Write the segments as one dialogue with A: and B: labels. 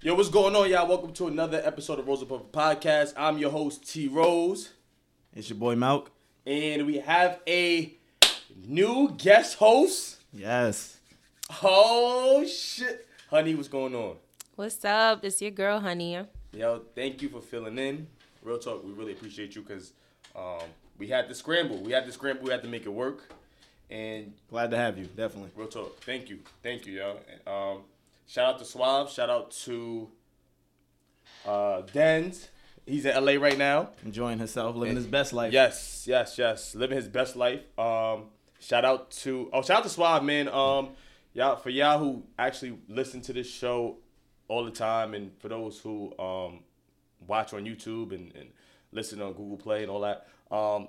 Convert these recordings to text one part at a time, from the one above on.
A: Yo, what's going on, y'all? Welcome to another episode of Rosa Puffer Podcast. I'm your host, T Rose,
B: It's your boy Malk.
A: and we have a new guest host.
B: Yes.
A: Oh shit, honey, what's going on?
C: What's up? It's your girl, honey.
A: Yo, thank you for filling in. Real talk, we really appreciate you because um, we had to scramble. We had to scramble. We had to make it work. And
B: Glad to have you. Definitely.
A: real talk, thank you, thank you, yo. Um, shout out to Suave. Shout out to uh, Denz. He's in LA right now.
B: Enjoying himself, living his best life.
A: Yes, yes, yes. Living his best life. Um, shout out to oh, shout out to Suave, man. Um, y'all for y'all who actually listen to this show all the time, and for those who um watch on YouTube and, and listen on Google Play and all that. Um,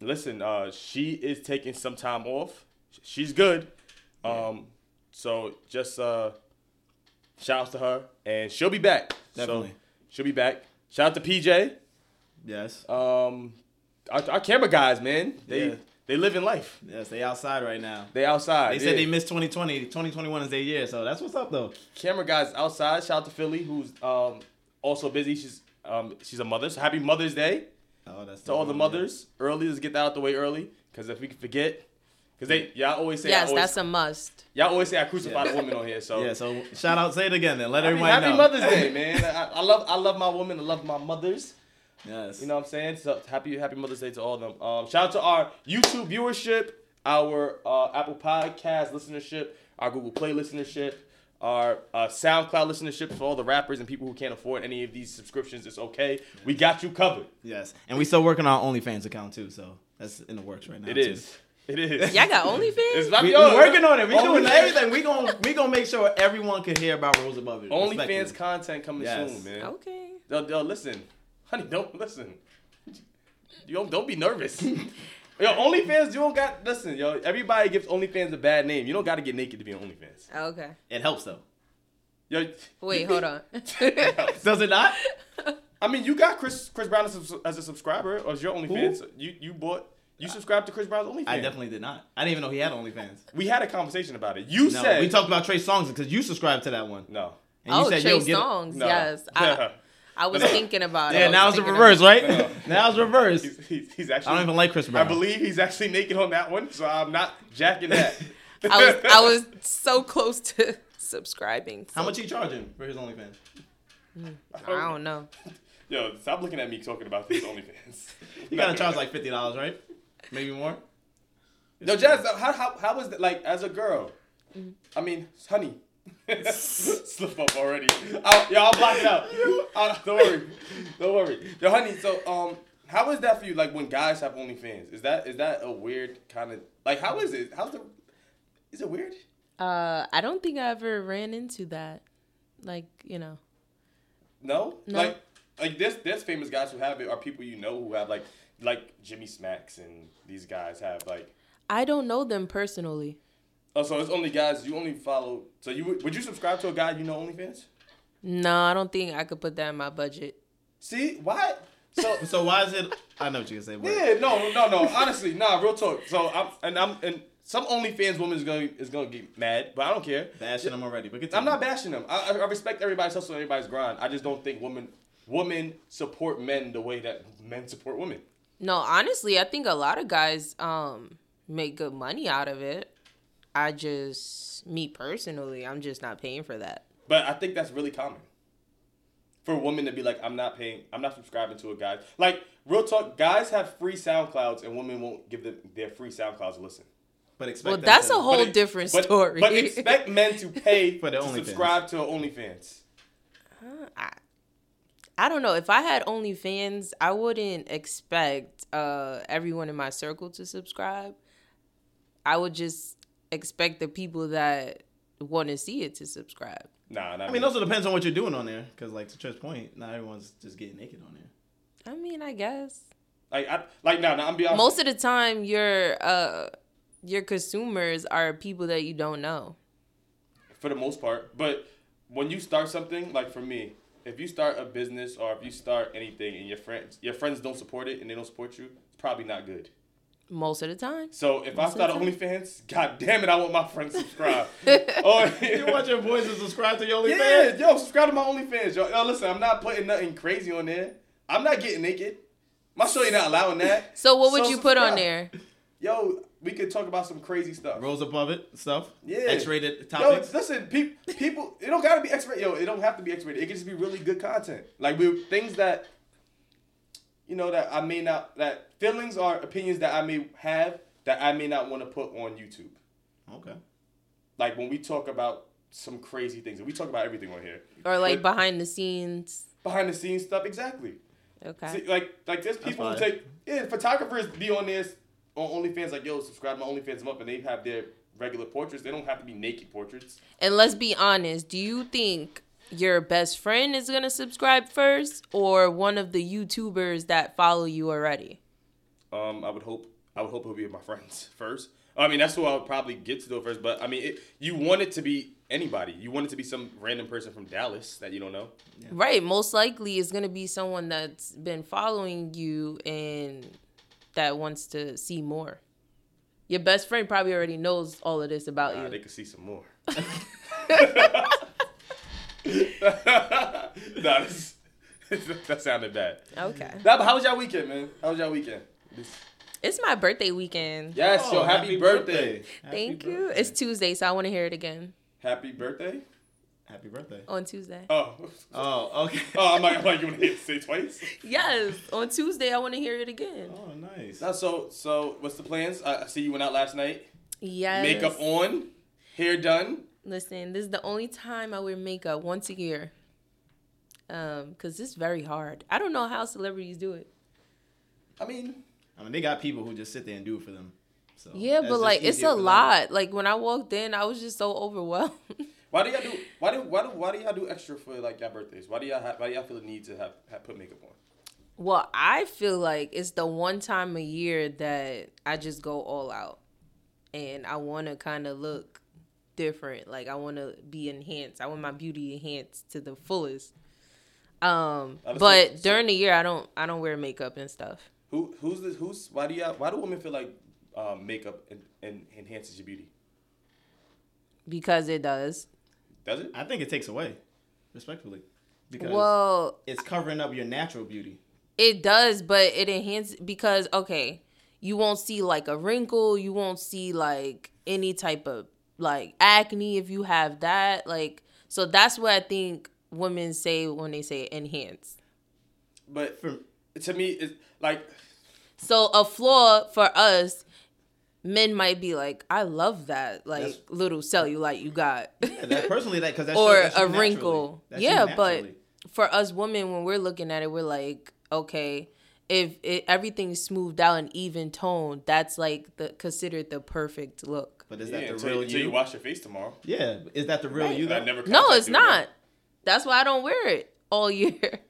A: listen, uh, she is taking some time off. She's good. Um, so just uh, shouts to her, and she'll be back.
B: Definitely.
A: So she'll be back. Shout out to PJ.
B: Yes.
A: Um, our, our camera guys, man, they
B: Yeah.
A: they live in life.
B: Yes, they outside right now.
A: They outside.
B: They said they missed 2020. 2021 is their year, so that's what's up though.
A: camera guys outside. Shout out to Philly, who's um also busy. She's um she's a mother. So happy Mother's Day
B: Oh, that's
A: to all the mothers. Early, let's get that out the way early, because if we forget, because they y'all always say
C: Yes,
A: always,
C: that's a must.
A: y'all always say I crucified a woman on here. So
B: Yeah. So shout out, say it again, then let
A: happy,
B: everybody
A: happy
B: know.
A: Happy Mother's Day, man. I, I love I love my woman. I love my mothers.
B: Yes.
A: You know what I'm saying? So happy Happy Mother's Day to all of them. Um, shout out to our YouTube viewership, our uh, Apple Podcast listenership, our Google Play listenership, our uh, SoundCloud listenership for all the rappers and people who can't afford any of these subscriptions. It's okay. We got you covered.
B: Yes. And we still working on our OnlyFans account too, so that's in the works right now.
A: It
B: too.
A: is. It is.
C: Y'all got OnlyFans?
A: It's not
B: We, we
A: yours.
B: working on it. We
A: Only-
B: doing everything. We gonna we gonna make sure everyone can hear about Rose Above It.
A: OnlyFans
B: respectfully.
A: content coming
B: Yes.
A: soon, man.
C: Okay.
A: Yo, yo, listen, honey, don't listen. You don't, don't be nervous. yo, OnlyFans, you don't got listen, yo. Everybody gives OnlyFans a bad name. You don't got to get naked to be on OnlyFans.
C: Okay.
B: It helps though.
A: Yo,
C: Wait, hold on.
B: Does it not?
A: I mean, you got Chris Chris Brown as a, as a subscriber, or is your OnlyFans? You you bought you subscribed to Chris Brown's OnlyFans.
B: I definitely did not. I didn't even know he had OnlyFans.
A: We had a conversation about it. You
B: No,
A: said
B: we talked about Trey Songz because you subscribed to that one.
A: no.
B: And you
C: oh,
B: said,
C: Trey
B: Yo, get.
C: Songs.
A: No.
C: Yes. I, I was thinking about it. I
B: Yeah,
C: was
B: now it's the reverse, right?
A: No.
B: now it's reverse.
A: He's, he's, he's
B: I don't even like Chris Brown.
A: I believe he's actually naked on that one, so I'm not jacking that.
C: I was I was so close to subscribing.
B: How
C: so-
B: much he charging for his OnlyFans?
C: I don't know.
A: Yo, stop looking at me talking about these OnlyFans.
B: You gotta charge like fifty dollars, right? Maybe more.
A: No, Jazz, how how how was that like as a girl? I mean, honey. Slip up already. I'll, yo, I'll block it out. Uh, don't worry. Don't worry. Yo, honey, so um how is that for you like when guys have OnlyFans? Is that is that a weird kind of like how is it? How's the is it weird?
C: Uh, I don't think I ever ran into that. Like, you know.
A: No?
C: No.
A: Like like there's there's famous guys who have it are people you know who have like like Jimmy Smacks and these guys have like
C: I don't know them personally.
A: Oh, so it's only guys you only follow. So you would would you subscribe to a guy you know OnlyFans?
C: No, I don't think I could put that in my budget.
A: See why? So
B: So why is it? I know what you can say, but
A: yeah, no, no, no. Honestly, nah, real talk. So I'm and I'm and some OnlyFans woman is gonna is gonna get mad, but I don't care.
B: bashing them already. But
A: I'm not bashing them. I, I I respect everybody's hustle, and everybody's grind. I just don't think women women support men the way that men support women.
C: No, honestly, I think a lot of guys um make good money out of it. I just me personally, I'm just not paying for that.
A: But I think that's really common. For a woman to be like, I'm not paying, I'm not subscribing to a guy. Like, real talk, guys have free SoundClouds and women won't give them their free SoundClouds a listen.
B: But expect
C: Well, that's
B: to-
C: a whole
A: it-
C: different
A: but-
C: story.
A: But expect men to pay
B: For the
A: to
B: OnlyFans.
A: subscribe to OnlyFans.
C: I, I don't know. If I had OnlyFans, I wouldn't expect uh, everyone in my circle to subscribe. I would just expect the people that want to see it to subscribe.
A: Nah, not
B: I mean, also depends on what you're doing on there. Because, like to Trent's point, not everyone's just getting naked on there.
C: I mean, I guess
A: like, I, like, nah, nah, I'm be honest.
C: most of the time your uh your consumers are people that you don't know.
A: for the most part. But when you start something, like for me, if you start a business or if you start anything and your friends your friends don't support it and they don't support you, it's probably not good.
C: Most of the time.
A: So if I
C: Most of
A: start
C: the.
A: OnlyFans, god damn it, I want my friends to subscribe. oh,
B: You want your boys to subscribe to your
A: yeah,
B: OnlyFans?
A: yo, subscribe to my OnlyFans. Yo, yo, listen, I'm not putting nothing crazy on there. I'm not getting naked. My show ain't not allowing that.
C: So what would
A: So
C: you put on there?
A: Yo, we could talk about some crazy stuff.
B: Rose Above It, stuff.
A: Yeah.
B: X-rated topics.
A: Yo, listen, pe- people, it don't gotta be X-rated. Yo, it don't have to be X-rated. It can just be really good content. Like we things that, you know, that I may not that feelings or opinions that I may have that I may not want to put on YouTube.
B: okay.
A: Like when we talk about some crazy things, and we talk about everything on here.
C: Or like
A: But
C: behind the scenes?
A: behind the scenes stuff, exactly.
C: Okay.
A: See, like like there's people who
B: fine.
A: take yeah photographers be on this on OnlyFans like yo subscribe to my OnlyFans I'm up and they have their regular portraits. They don't have to be naked portraits.
C: And let's be honest, do you think your best friend is going to subscribe first or one of the YouTubers that follow you already?
A: Um, I would hope I would hope it'll be my friends first. I mean that's who I would probably get to do it first. But I mean it, you want it to be anybody. You want it to be some random person from Dallas that you don't know.
C: Right, most likely it's going to be someone that's been following you and that wants to see more. Your best friend probably already knows all of this about
A: Nah,
C: you.
A: they could see some more. nah, this, that sounded bad.
C: Okay.
A: Nah, but how was y'all weekend, man? How was y'all weekend? This-
C: It's my birthday weekend.
A: Yes,
B: Oh,
A: yo, happy, birthday.
B: Happy
C: Thank you.
B: birthday.
C: It's Tuesday, so I want to hear it again
A: Happy birthday.
B: Happy birthday.
C: on Tuesday.
A: Oh.
B: Oh, okay.
A: Oh, I'm like, I'm like, you want to say it twice?
C: Yes, on Tuesday I want to hear it again.
B: Oh, nice.
A: Now, so, so, what's the plans? I I see you went out last night.
C: Yes.
A: Makeup on, hair done.
C: Listen, this is the only time I wear makeup once a year. Um, cause it's very hard. I don't know how celebrities do it.
A: I mean,
B: I mean, they got people who just sit there and do it for them. So
C: Yeah, but like it's a
B: for them.
C: lot. Like when I walked in, I was just so overwhelmed.
A: Why do y'all do? Why do why do why do y'all do extra for like y'all birthdays? Why do y'all have, why do y'all feel the need to have, have put makeup on?
C: well, I feel like it's the one time a year that I just go all out, and I want to kind of look different. Like I want to be enhanced. I want my beauty enhanced to the fullest. Um, but during the year, I don't I don't wear makeup and stuff.
A: Who who's this? Who's why do y'all? Why do women feel like um, makeup and, and enhances your beauty?
C: because it does.
A: Does it?
B: I think it takes away, respectfully, because
C: Well,
B: it's covering up your natural beauty.
C: it does, but it enhances because okay, you won't see like a wrinkle, you won't see like any type of like acne if you have that. Like so that's what I think women say when they say enhance.
A: But
B: For
A: to me, it's like
C: So a flaw for us, men might be like, I love that like
B: That's-
C: little cellulite you got.
B: yeah, that, personally, that because that's
C: or
B: you- that's
C: a wrinkle.
B: That's
C: yeah, but for us women, when we're looking at it, we're like, okay, if it, everything's smoothed out and even toned, that's like the considered the perfect look.
B: but is
A: yeah,
B: that the
A: until,
B: real
A: until
B: you?
A: you wash your face tomorrow.
B: yeah, is that the real
C: Right.
B: you?
A: That I
B: Though?
A: never
C: No, it's
A: contacted you
C: not. That's why I don't wear it all year.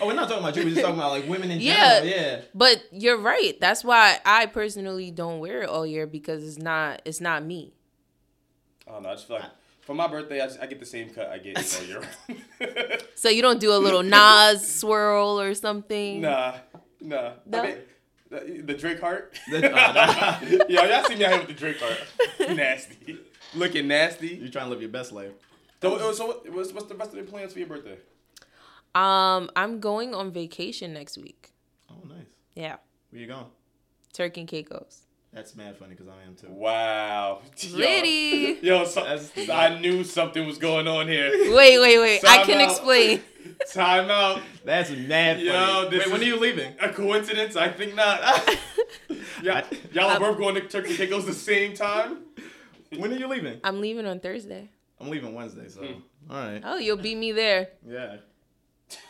B: Oh, we're not talking about you. We're just talking about like women in
C: Yeah.
B: general. Yeah.
C: but you're right. That's why I personally don't wear it all year because it's not it's not me.
A: Oh, I don't know. I just feel like for my birthday, I, just, I get the same cut I get all year.
C: So you don't do a little Nas swirl or something.
A: nah, nah.
C: No?
A: I mean, the, the Drake heart.
B: The- oh, nah.
A: Yo, y'all see me out here with the Drake heart. nasty, looking nasty.
B: You're trying to live your best life.
A: So, so what, what's, what's the rest of the plans for your birthday?
C: Um, I'm going on vacation next week.
B: Oh, nice.
C: Yeah,
B: Where you going?
C: Turkey and Caicos.
B: That's mad funny because I am too.
A: Wow, Yo.
C: Liddy.
A: Yo, so, I knew something was going on here.
C: Wait, wait, wait. I can
A: out.
C: explain.
A: Time out.
B: That's mad funny.
A: Yo, this
B: Wait, when
A: is-
B: are you leaving?
A: A coincidence? I think not. yeah, y'all are both going to Turkey and Caicos the same time.
B: When are you leaving?
C: I'm leaving on Thursday.
B: I'm leaving Wednesday, so
A: Hmm.
B: all right.
C: Oh, you'll beat me there.
B: Yeah.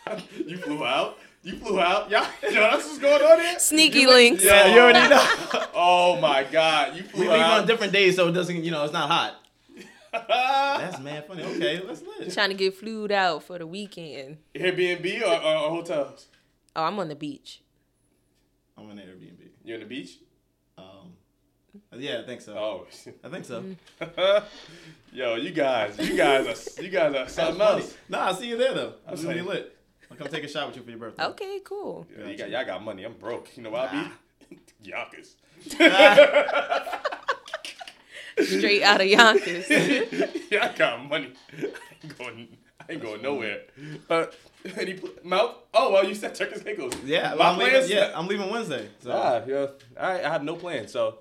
A: you flew out. You flew out. Y'all, yo, that's what's going on here.
C: Sneaky
A: You-
C: links.
A: Yo.
B: Yeah, you already know.
A: Oh my God, you flew
B: we
A: flew
B: leave on different days, so it doesn't, you know, it's not hot. That's mad funny. Okay, let's lit.
C: Trying to get flued out for the weekend.
A: Airbnb or, or, or hotels?
C: Oh, I'm on the beach.
B: I'm on Airbnb.
A: You're on the beach.
B: Um, yeah, I think so.
A: Oh,
B: I think so.
A: Yo, you guys, you guys are, you guys are
B: That's
A: something
B: funny.
A: else.
B: Nah, I'll see you there though.
A: I'm
B: I'm gonna be
A: saying.
B: lit. I'll come take a shot with you for your birthday.
C: Okay, cool.
A: Yeah, you got, y'all got money. I'm broke. You know why I be? Yonkers.
C: Straight out of Yonkers.
A: yeah, I got money. I ain't going. I ain't going nowhere. Uh, any pl- Mouth? Oh well, you said Turkish Giggles.
B: Yeah,
A: my
B: I'm leaving,
A: plans.
B: yeah, I'm leaving Wednesday. So
A: Ah, yeah. All right, I have no plan. So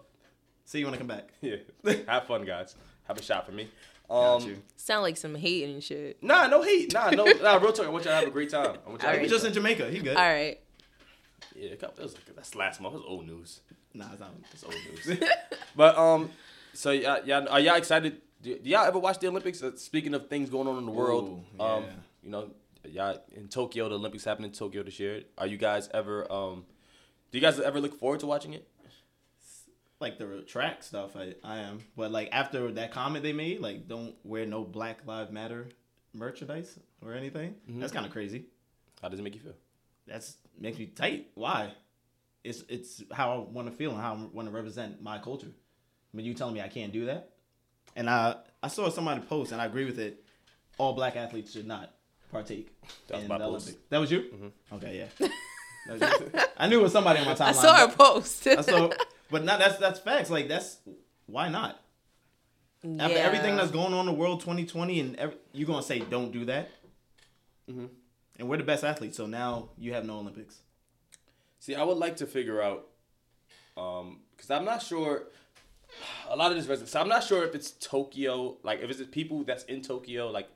B: see you when I come back.
A: yeah, have fun, guys. Have a shot for me.
B: Got
A: Um,
B: you.
C: Sound like some hate and shit.
A: nah, no hate. Nah, no, nah. Real talk. I want y'all to have a great time. I want y'all to
C: All
A: have a
C: right.
B: He's just in Jamaica. He good.
C: All right.
A: Yeah, a couple- that was, that's last month. It was old news.
B: Nah, it's not.
A: It's old news. but um, so yeah, yeah, are y'all excited? Do, do y'all ever watch the Olympics? Uh, speaking of things going on in the world,
B: Ooh,
A: um,
B: yeah.
A: you know, y'all in Tokyo, the Olympics happen in Tokyo this year. Are you guys ever um, do you guys ever look forward to watching it?
B: Like the track stuff, I, I am. But like after that comment they made, like don't wear no Black Lives Matter merchandise or anything.
A: Mm-hmm.
B: That's kind of crazy.
A: How does it make you feel?
B: That's makes me tight. Why? It's it's how I want to feel and how I want to represent my culture. But you telling me I can't do that? And I I saw somebody post and I agree with it. All black athletes should not partake
A: That was
B: in
A: my
B: the
A: post.
B: Olympics. That was you? Okay, yeah. That was you. I knew it was somebody on my timeline.
C: I saw her post.
B: I saw, but not that's that's facts. Like that's why not? After everything that's going on in the world 2020 and every, you gonna say don't do that?
A: Mhm.
B: And we're the best athletes, so now you have no Olympics.
A: See, I would like to figure out, um, because I'm not sure. A lot of this, res- so I'm not sure if it's Tokyo, like if it's people that's in Tokyo, like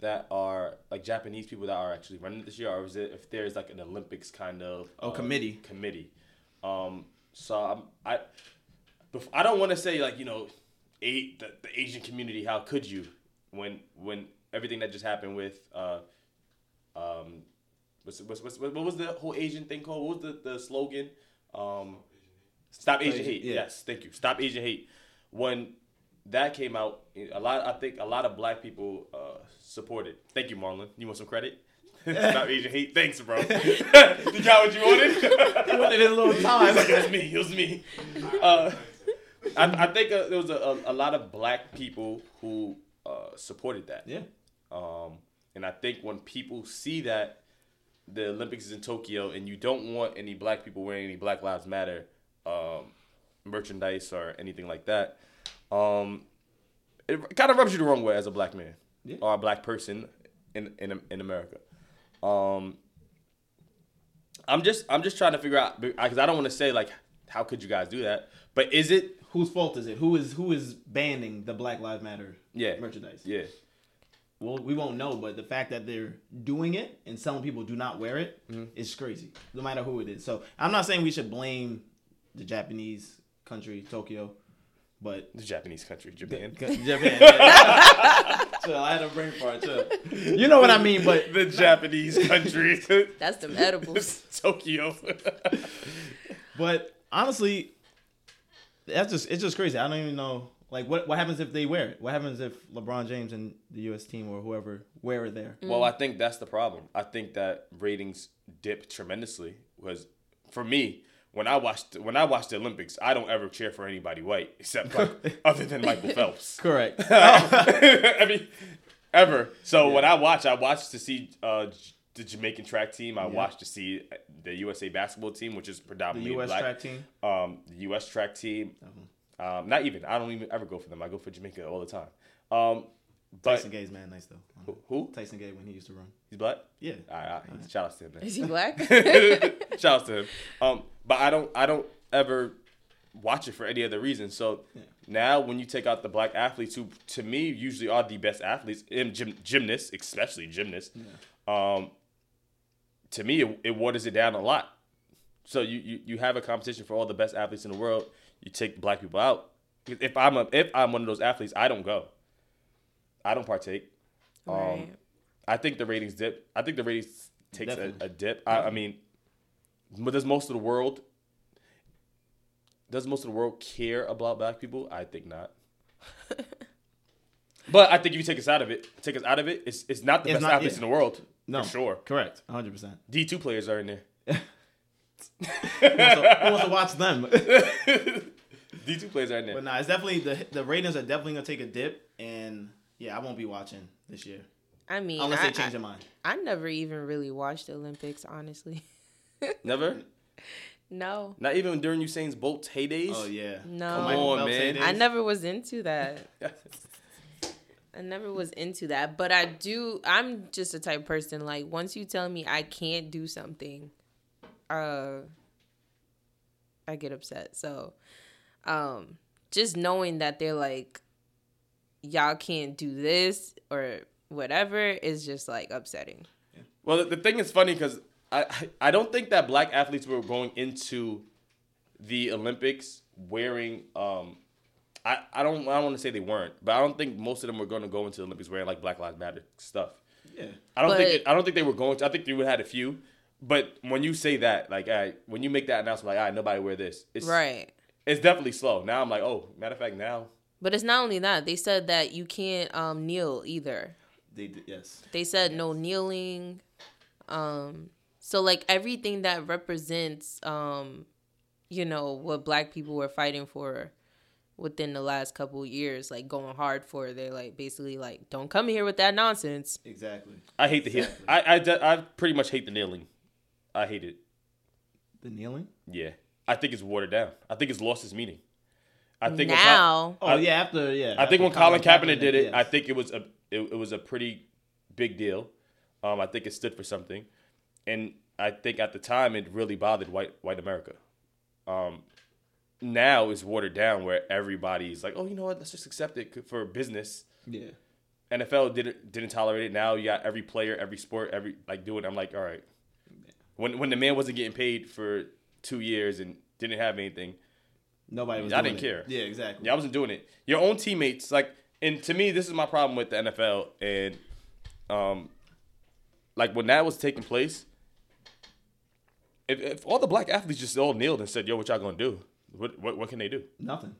A: that are like Japanese people that are actually running this year, or is it if there's like an Olympics kind of
B: Oh,
A: uh,
B: committee.
A: committee. Um, so I'm I, I don't want to say like you know, a, the, the Asian community. How could you when when everything that just happened with uh, um, what's, what's, what's, what was the whole Asian thing called? What was the, the slogan? Um, Stop Asian
B: Asian-
A: hate.
B: yeah.
A: Yes, thank you. Stop Asian hate. When that came out, a lot. I think a lot of black people uh, supported. Thank you, Marlon. You want some credit? Stop Asian hate. Thanks, bro. you got what you wanted.
B: you wanted a little time.
A: it was me. It was me. Uh, I, I think uh, there was a, a, a lot of black people who uh, supported that.
B: Yeah.
A: Um, and I think when people see that the Olympics is in Tokyo and you don't want any black people wearing any Black Lives Matter um, merchandise or anything like that, um, it kind of rubs you the wrong way as a black man
B: Yeah.
A: or a black person in in, in America. Um, I'm just I'm just trying to figure out because I don't want to say like how could you guys do that, but is it
B: Whose fault is it? Who is who is banning the Black Lives Matter
A: yeah
B: merchandise?
A: yeah
B: Well, we won't know, but the fact that they're doing it and some people do not wear it is
A: Mm-hmm.
B: crazy, no matter who it is. So I'm not saying we should blame the Japanese country, Tokyo, but
A: the Japanese country Japan
B: Japan. Chill, I had a brain fart. Chill. You know what I mean, but
A: the Japanese country
C: That's them edibles.
A: Tokyo.
B: but honestly, that's just it's just crazy. I don't even know. Like, what what happens if they wear it? What happens if LeBron James and the U.S. team or whoever wear it there? Mm.
A: Well, I think that's the problem. I think that ratings dip tremendously. Was for me when I watched when I watched the Olympics, I don't ever cheer for anybody white except like, other than Michael Phelps.
B: Correct.
A: I mean, ever. So when I watch, I watch to see uh, the Jamaican track team. I watch to see the USA basketball team, which is
B: the
A: predominantly
B: U.S.
A: black.
B: track team.
A: Um, the U.S. track team. Um, not even. I don't even ever go for them. I go for Jamaica all the time. Um, but
B: Tyson Gay's man, nice though.
A: who?
B: Tyson Gay when he used to run.
A: He's black.
B: Yeah.
A: All right, all right. Shout out to him. Man.
C: Is he black?
A: Shout out to him. Um, but I don't I don't ever watch it for any other reason. So now when you take out the black athletes who to me usually are the best athletes in gym, gymnasts, especially gymnasts, um, to me it, it waters it down a lot. So you, you you have a competition for all the best athletes in the world. You take black people out. If I'm a if I'm one of those athletes, I don't go. I don't partake. Um,
C: Right.
A: I think the ratings dip. I think the ratings takes a, a dip. I, I mean, but does most of the world does most of the world care about black people? I think not. but I think if you take us out of it, take us out of it, it's it's not the
B: It's
A: best
B: not-
A: athletes
B: yeah.
A: in the world.
B: No.
A: For sure.
B: Correct. 100. percent
A: D two players are in there.
B: Who wants to watch them?
A: D two players are in there.
B: But nah, it's definitely the the ratings are definitely gonna take a dip, and yeah, I won't be watching this year
C: I mean,
B: unless
C: I,
B: they change
C: I,
B: their mind.
C: I never even really watched the Olympics, honestly.
A: Never.
C: No.
A: Not even during Usain's Bolt's heydays.
B: Oh yeah.
C: No.
A: Come on,
B: Phelps
A: man.
B: heydays.
C: I never was into that. I never was into that, but I do. I'm just a type of person like once you tell me I can't do something, uh, I get upset. So, um, just knowing that they're like, y'all can't do this or whatever is just like upsetting.
A: Well, the, the thing is funny because I, I I don't think that black athletes were going into the Olympics wearing um I, I don't I don't want to say they weren't, but I don't think most of them were going to go into the Olympics wearing like Black Lives Matter stuff.
B: Yeah.
A: I don't think
C: But-
A: I don't think they were going to. I think they would have had a few, but when you say that, like, all right, when you make that announcement, like, all right, nobody wear this, it's
C: Right.
A: It's definitely slow. Now I'm like, oh, matter of fact, now
C: But it's not only that. They said that you can't um kneel either.
B: They did, yes.
C: They said no kneeling. Um so like everything that represents um you know what black people were fighting for within the last couple years like going hard for they're like basically like don't come here with that nonsense.
B: Exactly.
A: I hate the heel. I, I I pretty much hate the kneeling. I hate it.
B: The kneeling.
A: Yeah, I think it's watered down. I think it's lost its meaning. I think when Col-
C: now
B: Oh
A: I-
B: yeah. After yeah.
A: I think when Colin Kaepernick did it,
B: yes.
A: I think it was a it, it was a pretty big deal. Um, I think it stood for something, and I think at the time it really bothered white white America. Um, now it's watered down where everybody's like, oh, you know what? Let's just accept it for business.
B: Yeah.
A: NFL didn't didn't tolerate it. Now you got every player, every sport, every like doing. it. I'm like, all right. When when the man wasn't getting paid for two years and didn't have anything,
B: Nobody was.
A: I didn't
B: it.
A: care.
B: Yeah. Exactly.
A: yeah, I wasn't doing it. Your own teammates, like, and to me, this is my problem with the NFL. And, um, like when that was taking place, if, if all the black athletes just all kneeled and said, "Yo, what y'all gonna do? What what, what can they do?"
B: Nothing.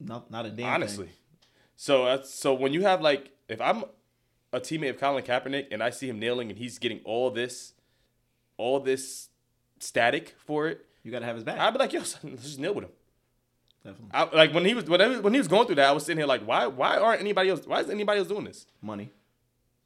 B: Not not a damn.
A: Honestly,
B: Thing.
A: so that's so when you have like, if I'm a teammate of Colin Kaepernick and I see him kneeling and he's getting all this, all this static for it,
B: You gotta have his back.
A: I'd be like, "Yo, son, let's just kneel with him."
B: Definitely.
A: I, like when he was when, I when he was going through that, I was sitting here like, why why aren't anybody else? Why is anybody else doing this?
B: Money.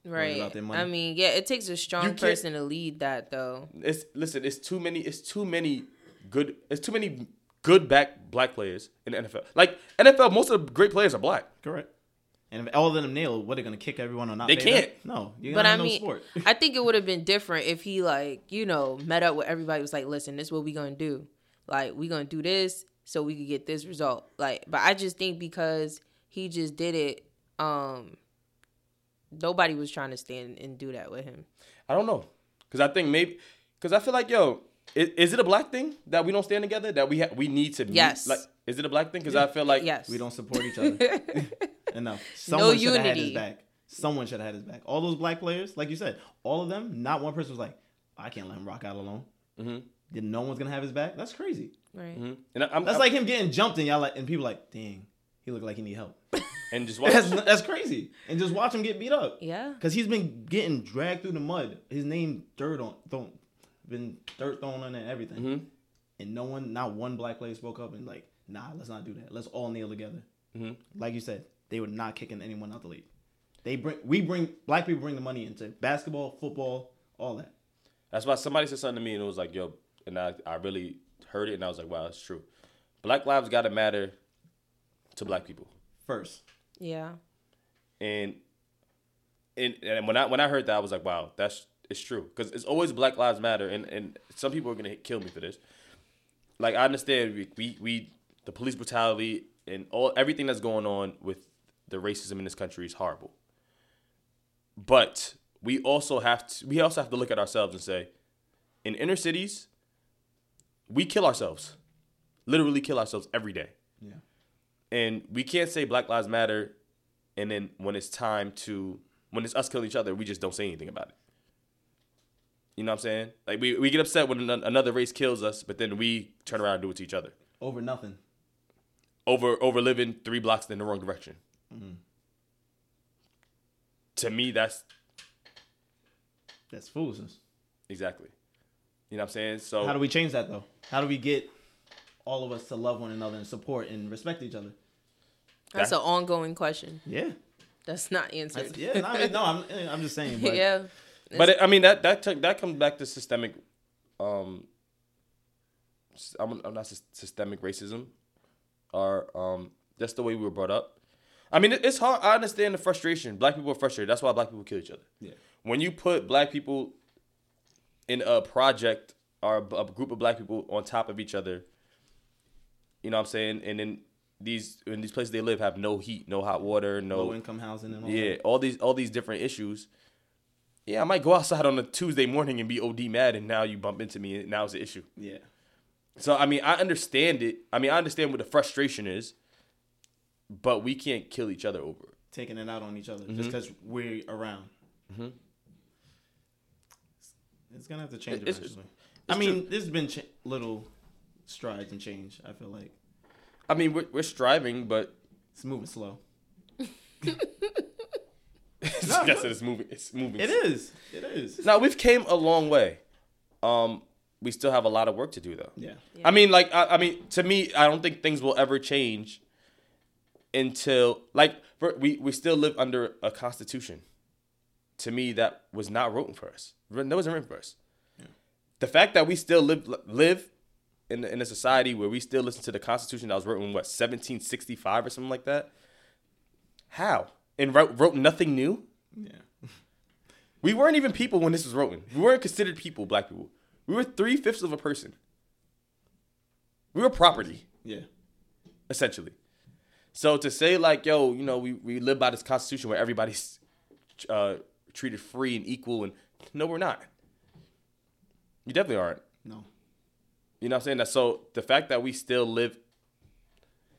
C: right.
B: about their money.
C: I mean, yeah, it takes a strong
A: can't-
C: person to lead that though.
A: It's listen, it's too many. It's too many good. It's too many good back black players in the NFL. Like NFL, most of the great players are black.
B: Correct. And if all of them nail, what are they gonna kick everyone or not?
A: They can't.
B: No. You're
C: But I
B: have no
C: mean,
B: sport.
C: I think it would have been different if he like, you know, met up with everybody. Was like, listen, this is what we gonna do. Like, we gonna do this so we could get this result. Like, but I just think because he just did it, um, nobody was trying to stand and do that with him.
A: I don't know, because I think maybe because I feel like yo, is, is it a black thing that we don't stand together? That we ha- we need to meet?
C: Yes.
A: Like, is it a black thing? Because I feel like
C: Yes,
B: we don't support each other. Enough. Someone should have had his
C: unity.
B: back. Someone should have had his back. All those black players, like you said, all of them, not one person was like, I can't let him rock out alone.
A: Mhm.
B: Then no one's gonna have his back. That's crazy.
C: right.
A: Mhm. and I, I'm,
B: That's
A: I'm-
B: like him getting jumped and y'all like, and people like, dang, he looked like he need help.
A: and just watch.
B: that's that's crazy. And just watch him get beat up.
C: Yeah,
B: Cause he's been getting dragged through the mud. His name dirt on, thrown, been dirt thrown on it and everything.
A: Mhm.
B: And no one, not one black player spoke up and like, nah, let's not do that. Let's all kneel together.
A: Mhm.
B: Like you said, they were not kicking anyone out the league. They bring, we bring, black people bring the money into basketball, football, all that.
A: That's why somebody said something to me and it was like, yo, and I, I really heard it and I was like, wow, it's true. Black lives gotta matter to black people.
B: First,
C: yeah.
A: And and, and when I when I heard that I was like, wow, that's it's true. Because it's always Black Lives Matter and, and some people are gonna kill me for this. Like I understand we, we, we the police brutality and all everything that's going on with the racism in this country is horrible. But we also have to we also have to look at ourselves and say, in inner cities, we kill ourselves. Literally kill ourselves every day.
B: yeah,
A: And we can't say Black Lives Matter and then when it's time to when it's us killing each other, we just don't say anything about it. You know what I'm saying? Like we, we get upset when another race kills us, but then we turn around and do it to each other.
B: over nothing.
A: Over over living three blocks in the wrong direction. Mm-hmm. To me, that's
B: That's foolishness.
A: exactly. You know what I'm saying? So
B: How do we change that though? How do we get all of us to love one another and support and respect each other?
C: That's
A: That-
C: an ongoing question.
B: Yeah,
C: That's not answered.
B: That's- yeah. I mean, no, I'm, I'm just saying. But
C: yeah.
A: But it, I mean that that took, that comes back to systemic um I'm, I'm not systemic racism, or um, that's the way we were brought up. I mean, it, it's hard. I understand the frustration. Black people are frustrated. That's why black people kill each other.
B: Yeah.
A: When you put black people in a project or a, a group of black people on top of each other, you know what I'm saying, and then these in these places they live have no heat, no hot water, no
B: Low income housing and all
A: yeah,
B: that.
A: all these all these different issues. Yeah, I might go outside on a Tuesday morning and be OD mad, and now you bump into me, and now it's an issue.
B: Yeah.
A: So I mean, I understand it. I mean, I understand what the frustration is, but we can't kill each other over. it.
B: Taking it out on each other
A: Mm-hmm.
B: just because we're around. It's gonna have to change
A: It- it's-
B: eventually.
A: it's
B: I mean,
A: true.
B: there's been ch- little strides and change. I feel like
A: I mean, we're, we're striving, but
B: it's moving slow.
A: like I said, it's moving. It's moving.
B: It is. It is.
A: Now we've came a long way. Um, we still have a lot of work to do, though.
B: Yeah.
A: I mean, like, I, I mean, to me, I don't think things will ever change until, like, for, we we still live under a constitution. To me, that was not written for us. That wasn't written for us. The fact that we still live live in in a society where we still listen to the Constitution that was written in what 1765 or something like that. How and wrote, wrote nothing new.
B: Yeah.
A: We weren't even people when this was written. We weren't considered people, black people. We were three fifths of a person. We were property,
B: Yeah.
A: essentially. So to say like, yo, you know, we, we live by this constitution where everybody's uh, treated free and equal, and no, we're not. You definitely aren't.
B: No.
A: You know what I'm saying? That so the fact that we still live,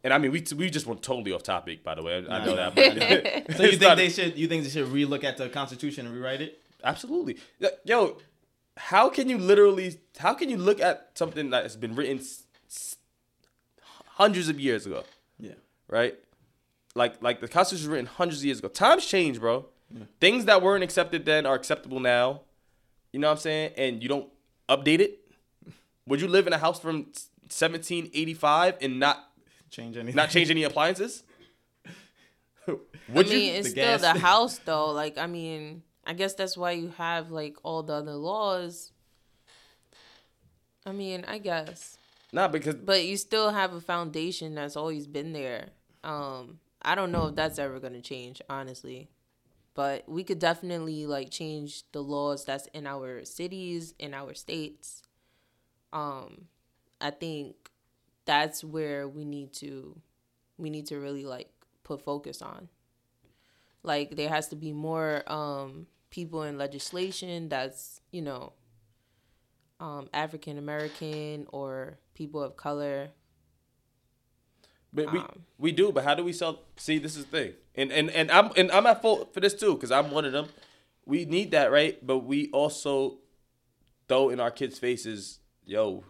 A: and I mean we we just went totally off topic, by the way. I, I know that. But
B: So you think
A: not-
B: they should? You think they should relook at the Constitution and rewrite it?
A: Absolutely. Yo, how can you literally how can you look at something that has been written s- s- hundreds of years ago,
B: Yeah.
A: right? Like like the Constitution was written hundreds of years ago. Times change, bro. Things that weren't accepted then are acceptable now. You know what I'm saying? And you don't update it. Would you live in a house from 1785 and not
B: Change anything?
A: not change any appliances? Would
C: I mean,
A: you?
C: it's
B: The
C: still
B: gas.
C: the house though. Like, I mean, I guess that's why you have like all the other laws. I mean, I guess,
A: Not because
C: but you still have a foundation that's always been there. Um, I don't know if that's ever gonna change, honestly. But we could definitely like change the laws that's in our cities, in our states. Um, I think that's where we need to we need to really like put focus on. Like there has to be more um people in legislation that's, you know, um African American or people of color.
A: But we
C: Um,
A: we do, but how do we sell? See, this is the thing, and and and I'm and I'm at fault for this too, because I'm one of them. We need that, right? But we also throw in our kids' faces, "Yo,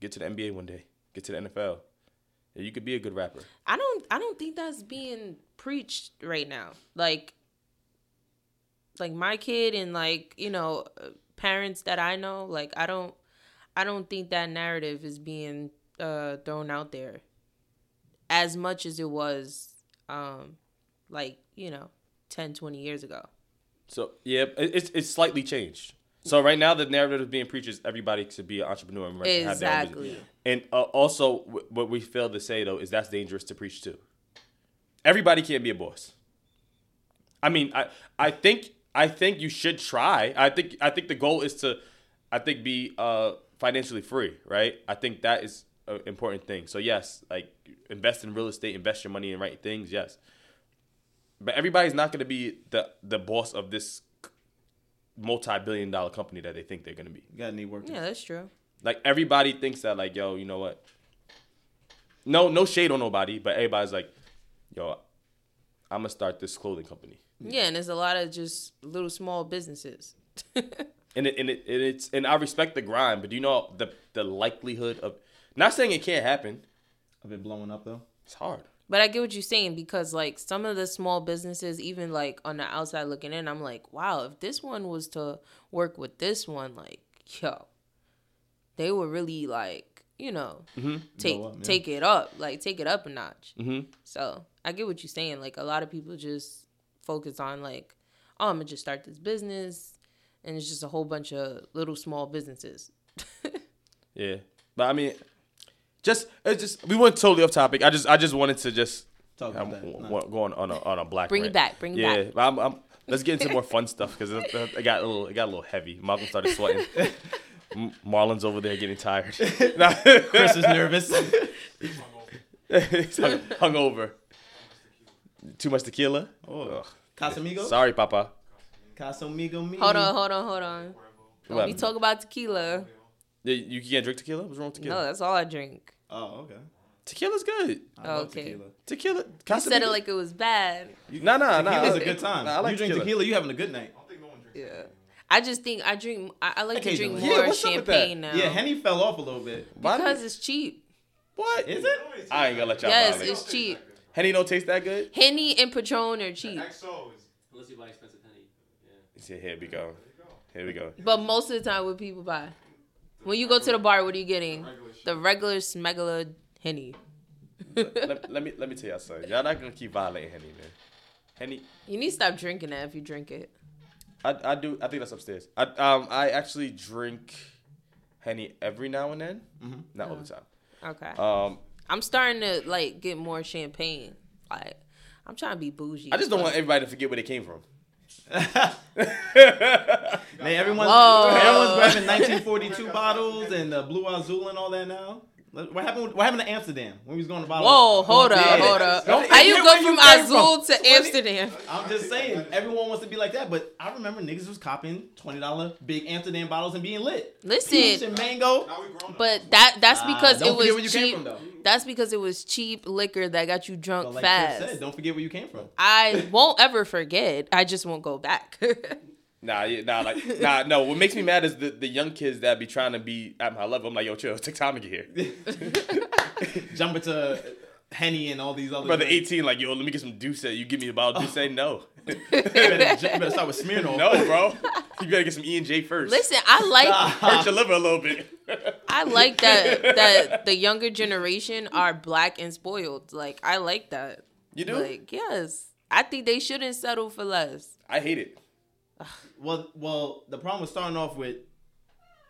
A: get to the NBA one day, get to the NFL. Yeah, you could be a good rapper."
C: I don't I don't think that's being preached right now. Like like my kid and like, you know, parents that I know, like I don't I don't think that narrative is being uh thrown out there as much as it was um like, you know, 10 20 years ago.
A: So yeah, it's it's slightly changed. So right now, the narrative that's being preached is everybody should be an entrepreneur and run- have their own business.
C: Exactly.
A: And uh, also, wh- what we fail to say though is that's dangerous to preach too. Everybody can't be a boss. I mean, I I think I think you should try. I think I think the goal is to, I think be uh financially free, right? I think that is an important thing. So yes, like invest in real estate, invest your money in right things, yes. But everybody's not going to be the the boss of this multi-billion dollar company that they think they're going to be.
B: You gotta need work.
C: Yeah, that's true.
A: Like everybody thinks that like, yo, you know what? No, no shade on nobody, but everybody's like, yo, I'm gonna start this clothing company.
C: Yeah, and there's a lot of just little small businesses.
A: And it and it and it's and I respect the grind, but do you know the the likelihood of not saying it can't happen.
B: Of it blowing up though.
A: It's hard.
C: But I get what you're saying because like some of the small businesses, even like on the outside looking in, I'm like, wow, if this one was to work with this one, like, yo, they would really like, you know, take
B: up, yeah.
C: take it up, like take it up a notch.
A: Mhm.
C: So I get what you're saying. Like a lot of people just focus on like, oh, I'm gonna just start this business, and it's just a whole bunch of little small businesses.
A: Yeah, but I mean, just it's just we went totally off topic. I just I just wanted to just
B: Talk
A: um,
B: about that. No.
A: w- go on on a, on a black.
C: Bring it back, bring it
A: yeah,
C: back.
A: but I'm, I'm, let's get into more fun stuff because it, it got a little it got a little heavy. Malcolm started sweating. M- Marlon's over there getting tired.
B: Chris is nervous.
A: He's hung, hungover. Too much tequila.
B: Oh.
A: Ugh.
B: Casamigo?
A: Sorry, Papa.
B: Casamigo me.
C: Hold on, hold on, hold on.
A: What
C: Don't be
A: happened?
C: talk about tequila.
A: Yeah, You can't drink tequila. What's wrong with tequila?
C: No, that's all I drink.
B: Oh, okay.
A: Tequila's good.
B: I love
C: Okay.
B: tequila.
A: Tequila.
C: You said it like it was bad.
A: Nah, nah, nah.
B: Tequila's a good time.
A: Nah, I like
B: you drink
A: tequila.
B: tequila, you having a good night. I think no one drinks.
C: Yeah. I just think I drink. I, I like to drink more
A: Yeah, what's up with that?
C: champagne now.
B: Yeah, Henny fell off a little bit.
A: Why
C: because it's cheap.
A: what
B: Is it?
A: I ain't gonna let y'all.
C: Yes,
A: violate.
C: it's cheap.
A: Henny don't taste that good.
C: Henny and Patron are cheap,
D: XO is
E: Unless you buy expensive honey. Yeah.
A: He said, "Here we go. Here we go."
C: but most of the time, what people buy when you go to the bar, what are you getting? The regular smegula Henny.
A: let, let me let me tell y'all something. Y'all not gonna keep violating Henny, man. Henny,
C: You need to stop drinking that if you drink it.
A: I, I do. I think that's upstairs. I um I actually drink Henny every now and then,
B: Mhm.
A: not all the time.
C: Okay.
A: Um,
C: I'm starting to like get more champagne. Like I'm trying to be bougie.
A: I just don't want everybody to forget where they came from.
B: Man, everyone's, everyone's grabbing 1942 bottles and uh, Blue Azul and all that now. What happened? What happened to Amsterdam when we was going to bottle?
C: Whoa, hold up,
B: Yeah.
C: hold up.
B: Don't
C: How you go from Azul
B: from.
C: to Amsterdam?
B: I'm just saying, everyone wants to be like that, but I remember niggas was copping twenty dollar big Amsterdam bottles and being lit.
C: Listen,
B: Peach and mango.
D: now we grown up.
C: But that that's because
B: don't
C: it was
B: where you came
C: cheap.
B: from,
C: that's because it was cheap liquor that got you drunk
B: But like
C: fast.
B: Chris said, don't forget where you came from.
C: I won't ever forget. I just won't go back.
A: Nah, yeah, nah, like, nah, no. What makes me mad is the, the young kids that be trying to be at my level. I'm like, yo, chill, take time to get here.
B: Jump into Henny and all these other.
A: Brother,
B: drinks.
A: 18, like, yo, let me get some D'ussé. You give me a bottle of D'ussé? Oh. No.
B: you, better, you better start with Smirnoff.
A: no, bro. You better get some E and J first.
C: Listen, I like
A: Hurt your liver a little bit.
C: I like that that the younger generation are black and spoiled. Like I like that.
A: You do?
C: Like yes, I think they shouldn't settle for less.
A: I hate it.
B: Well, well, the problem with starting off with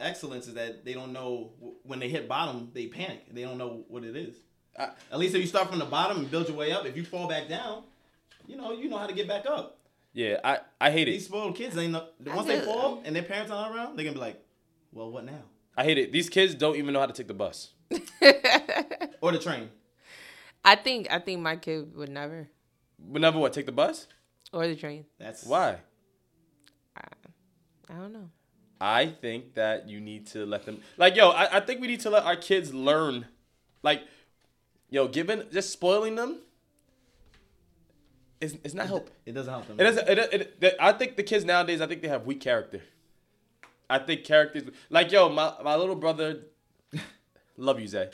B: excellence is that they don't know when they hit bottom, they panic. They don't know what it is.
A: I-
B: At least if you start from the bottom and build your way up, if you fall back down, you know you know how to get back up.
A: Yeah, I, I hate it.
B: These spoiled kids, they know once they fall and their parents aren't around, they gonna be like, "Well, what now?"
A: I hate it. These kids don't even know how to take the bus.
B: Or the train.
C: I think I think my kid would never
A: But never what? Take the bus?
C: or the train.
B: That's
A: Why?
C: I don't know.
A: I think that you need to let them like yo, I, I think we need to let our kids learn like yo, giving just spoiling them is it's not help.
B: It doesn't help them.
A: It doesn't it, it, it, I think the kids nowadays I think they have weak character. I think characters like yo, my my little brother love you, Zay.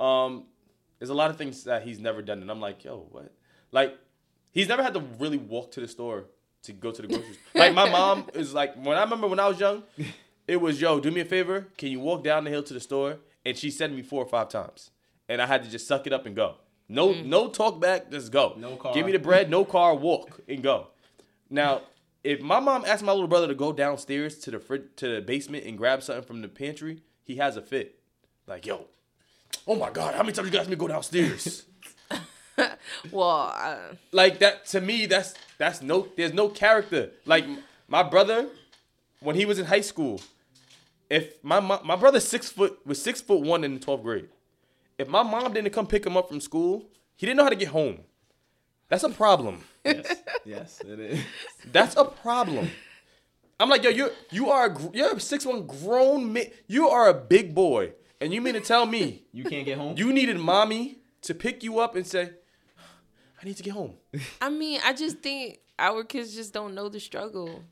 A: Um there's a lot of things that he's never done and I'm like, yo, what? Like he's never had to really walk to the store to go to the grocery store. Like my mom is like when I remember when I was young, it was yo, do me a favor, can you walk down the hill to the store? And she sent me four or five times. And I had to just suck it up and go. No mm. no talk back, just go.
B: No car.
A: Give me the bread, no car, walk and go. Now, if my mom asked my little brother to go downstairs to the frid- to the basement and grab something from the pantry, he has a fit. Like, yo, oh my god, how many times you guys me to go downstairs?
C: Well, uh,
A: like that to me that's that's no there's no character. Like my brother when he was in high school if my mo- my brother six foot was six foot one in the 12th grade. If my mom didn't come pick him up from school he didn't know how to get home. That's a problem.
B: Yes, yes, it is.
A: that's a problem. I'm like yo you're you are a, you're a six one grown man you are a big boy. And you mean to tell me
B: You can't get home.
A: you needed mommy to pick you up and say i need to get home
C: I mean, I just think our kids just don't know the struggle.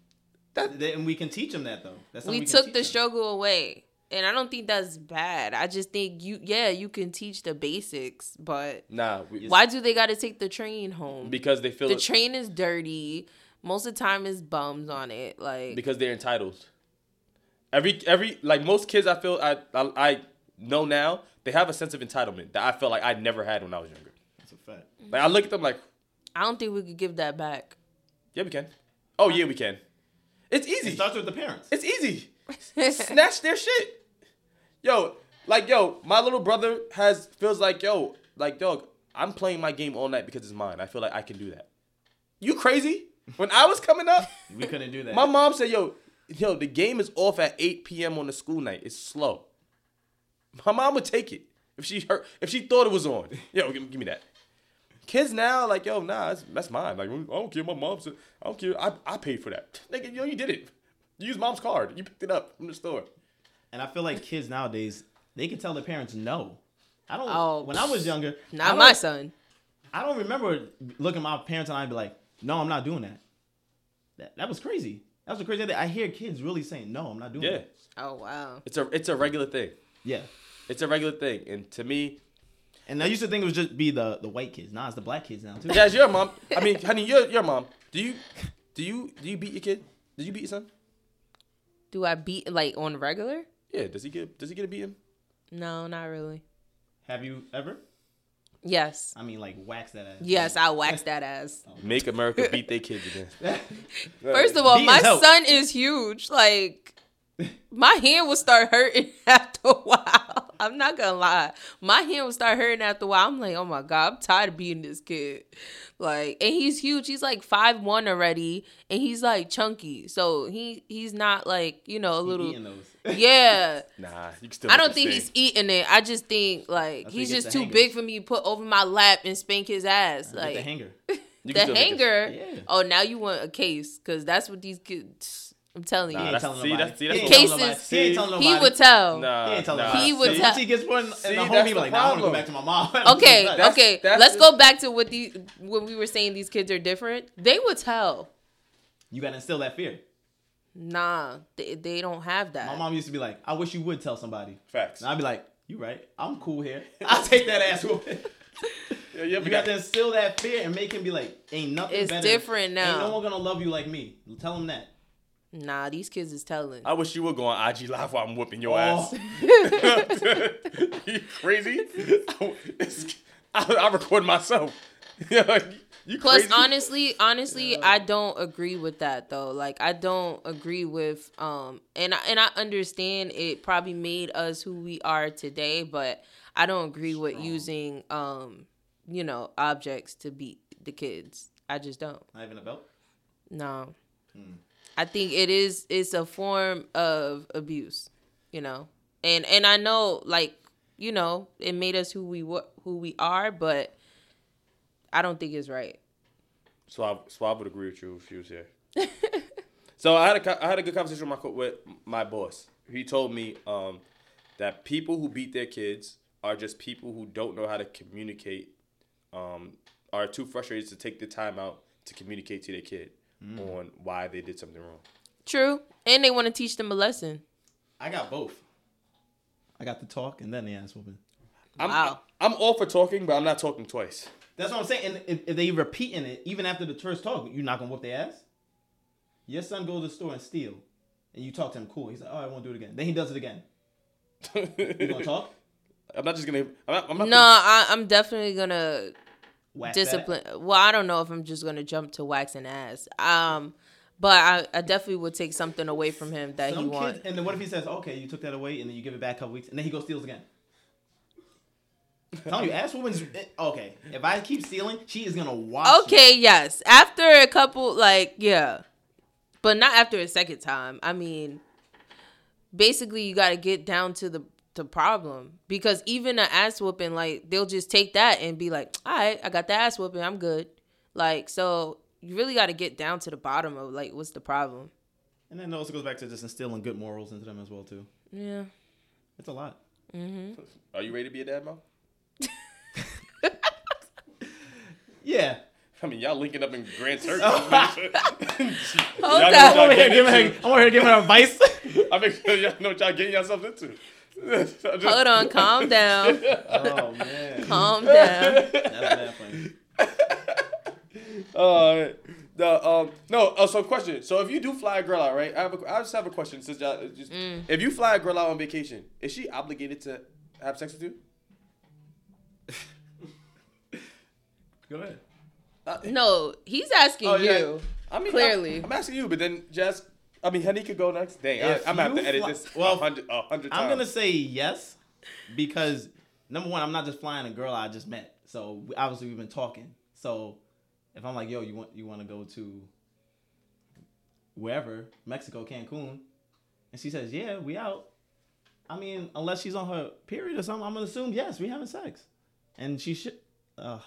B: Th- and we can teach them that though. That's something
C: we took the
B: them.
C: struggle away. And I don't think that's bad. I just think you yeah, you can teach the basics, but
A: nah we,
C: why do they got to take the train home?
A: because they feel
C: the
A: it-
C: train is dirty. Most of the time is bums on it. Like
A: because they're entitled. Every every like most kids, I feel I, I I know now they have a sense of entitlement that I felt like I never had when I was younger.
B: That's a fact.
A: Like I look at them like,
C: I don't think we could give that back.
A: yeah, we can. Oh yeah, we can. It's
B: It
A: easy.
B: starts with the parents.
A: It's easy. Snatch their shit. Yo, Like yo, my little brother has feels like yo, like dog. I'm playing my game all night because it's mine. I feel like I can do that. You crazy? When I was coming up,
B: We couldn't do that.
A: my mom said, "Yo, yo, the game is off at 8 p.m. on the school night. It's slow." My mom would take it if she heard, if she thought it was on. Yo, give, give me that. Kids now, like, yo, nah, that's, that's mine. Like, I don't care. My mom said, I don't care. I, I paid for that. Nigga, yo, you did it. You used mom's card. You picked it up from the store.
B: And I feel like kids nowadays, they can tell their parents no. I don't.
C: Oh,
B: when I was younger,
C: Not
B: don't-
C: my son.
B: I don't remember looking at my parents and I'd be like, "No, I'm not doing that." That that was crazy. That was a crazy. Thing. I hear kids really saying, "No, I'm not doing
A: Yeah,
B: that."
C: Oh wow.
A: it's a it's a regular thing.
B: Yeah.
A: It's a regular thing, and to me,
B: And I used to think it was just be the the white kids. Nah, it's the black kids now too.
A: yeah, it's your mom. I mean, honey, your your mom. Do you do you do you beat your kid? Did you beat your son?
C: Do I beat like on regular?
A: Yeah. Does he get does he get a beating?
C: No, not really.
B: Have you ever?
C: Yes.
B: I mean, like wax that ass.
C: Yes, I wax that ass. Oh.
A: Make America beat their kids again.
C: First of all,
B: Beat
C: my
B: is
C: son is huge. Like my hand will start hurting after a while. I'm not gonna lie. My hand will start hurting after a while. I'm like, oh my god, I'm tired of beating this kid. Like, and he's huge. He's like five one already, and he's like chunky. So he he's not like you know a little.
B: Those.
C: Yeah.
A: Nah, you can still.
C: I don't think he's eating it. I just think like he's just too
B: hangers.
C: big for me to put over my lap and spank his ass. Like
B: the hanger.
A: You
C: the hanger.
B: Yeah.
C: Oh, now you want a case because that's what these kids. I'm telling
A: Nah,
C: you,
B: He
A: that's-
B: ain't telling
A: see,
B: nobody.
A: that's- see,
B: He
A: that's
B: ain't
C: what- Cases.
B: He ain't
C: he would tell.
A: Nah,
B: He ain't telling
A: nah.
B: nobody.
C: He would
B: So
C: tell-
B: Once he gets one,
A: See,
B: and the
A: that's
B: homie
A: the
B: like, "Nah, I want to go
A: problem.
B: back to my mom."
C: Okay,
A: That's-
C: okay.
A: that's
C: Let's
A: the-
C: go back to what the when we were saying these kids are different. They would tell.
B: You gotta instill that fear.
C: Nah, they, they don't have that.
B: My mom used to be like, "I wish you would tell somebody."
A: Facts.
B: And I'd be like, "You right? I'm cool here. I'll take that ass whooping."
A: Yeah, yeah,
B: You got to instill that fear and make him be like, "Ain't nothing
C: It's
B: better.
C: different now.
B: Ain't no one gonna love you like me." Tell him that.
C: Nah, these kids is telling.
A: I wish you would go on IG live while I'm whooping your
B: Oh.
A: ass. you crazy? It's- I, I record myself. you
C: Plus,
A: crazy?
C: honestly, honestly, I don't agree with that though. Like, I don't agree with um, and I, and I understand it probably made us who we are today, but I don't agree with using um, you know, objects to beat the kids. I just don't.
B: Not even a belt.
C: No. I think it is it's a form of abuse, you know. And and I know like, you know, it made us who we were who we are, but I don't think it's right.
A: Swab, Swab would agree with you if she was here. so I had a I had a good conversation with my with my boss. He told me um, that people who beat their kids are just people who don't know how to communicate, um, are too frustrated to take the time out to communicate to their kid Mm. on why they did something wrong.
C: True. And they want to teach them a lesson.
B: I got both. I got the talk and then the ass whooping.
A: I'm,
C: Wow.
A: I'm all for talking, but I'm not talking twice.
B: That's what I'm saying. And if, if they repeating it, even after the first talk, you're not gonna whoop their ass. Your son goes to the store and steal, and you talk to him cool. He's like, "Oh, I won't do it again." Then he does it again. You gonna talk?
A: I'm not just gonna. I'm not. I'm not
C: No, I, I'm definitely gonna
B: Whack that
C: discipline. Well, I don't know if I'm just gonna jump to waxing ass. Um, but I, I definitely would take something away from him that he wants.
B: and then what if he says, "Okay, you took that away," and then you give it back a couple weeks, and then he goes steals again? I'm telling you, ass woman's okay. If I keep stealing, she is gonna watch. you.
C: Okay, yes. After a couple, like, yeah. But not after a second time. I mean, basically, you got to get down to the, the problem. Because even an ass whooping, like, they'll just take that and be like, all right, I got the ass whooping. I'm good. Like, so you really got to get down to the bottom of, like, what's the problem?
B: And then it also goes back to just instilling good morals into them as well too.
C: Yeah.
B: It's a lot. Mm-hmm.
A: Are you ready to be a dad, mom?
B: Yeah.
A: I mean, y'all linking up in Grand Turk.
C: Hold
A: Y'all
C: up.
A: know
B: I'm
A: y'all
B: over here
A: getting
B: giving her. I'm over here giving her advice.
A: I make sure y'all know what y'all getting yourself into. So just-
C: Hold on. Calm down.
B: oh man,
C: Calm down.
B: that's bad funny.
A: Uh, the um no. Oh, so question. So if you do fly a girl out, right? I have a, I just have a question. Since y'all just if you fly a girl out on vacation, is she obligated to have sex with you?
B: Go ahead.
A: Uh,
C: No, he's asking
A: Oh, yeah.
C: you.
A: I mean,
C: Clearly.
A: I'm, I'm asking you, but then just I mean, Henny could go next. Dang, I,
B: If
A: I'm gonna have
B: you
A: to edit
B: fly-
A: this
B: well,
A: a hundred a hundred times.
B: I'm gonna say yes, because number one, I'm not just flying a girl I just met. So we- obviously we've been talking. So if I'm like, yo, you want you want to go to wherever Mexico, Cancun, and she says, yeah, we out. I mean, unless she's on her period or something, I'm gonna assume yes, we having sex, and she should. Uh,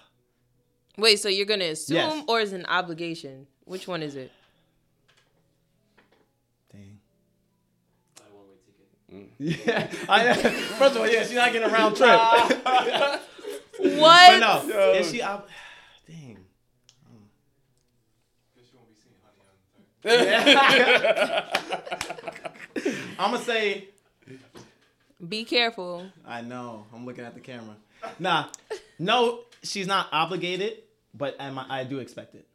C: Wait, so you're gonna assume
B: Yes.
C: or is it an obligation? Which one is it?
B: Yeah. I, first of all, yeah, she's not getting a round trip. but
C: What?
B: no,
A: Yo.
B: is she? Ob- dang. I'm gonna say.
C: Be careful.
B: I know. I'm looking at the camera. Nah, no, she's not obligated, but I, I do expect it.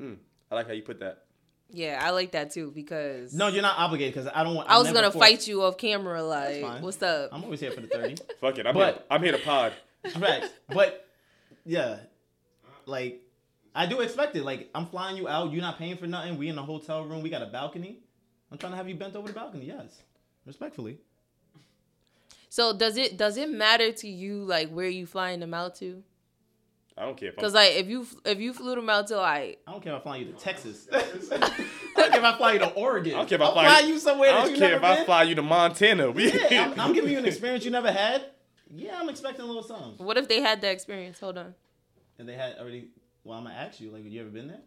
A: Mm, I like how you put that.
C: Yeah, I like that too because
B: No, you're not obligated because I don't want.
C: I was
B: I'm
C: gonna
B: forced-
C: fight you off camera. Like, what's up?
B: I'm always here for the thirty.
A: Fuck it. I'm,
B: But-
A: here, I'm here to pod.
B: Correct. But yeah, like I do expect it. Like I'm flying you out. You're not paying for nothing. We in a hotel room. We got a balcony. I'm trying to have you bent over the balcony. Yes, respectfully.
C: So does it does it matter to you like where you flying them out to?
A: I don't care if I'm
C: Because like if you if you flew them out to like
B: I don't care if I fly you to Texas. I don't care if I fly you to Oregon.
A: I don't care if I
B: I'll
A: fly
B: fly
A: you-
B: you somewhere
A: I don't
B: you
A: care
B: never
A: if I fly you to Montana.
B: Yeah, I'm, I'm giving you an experience you never had. Yeah, I'm expecting a little something.
C: what if they had that experience? Hold on.
B: And they had already. Well, I'm gonna ask you. Like, have you ever been there?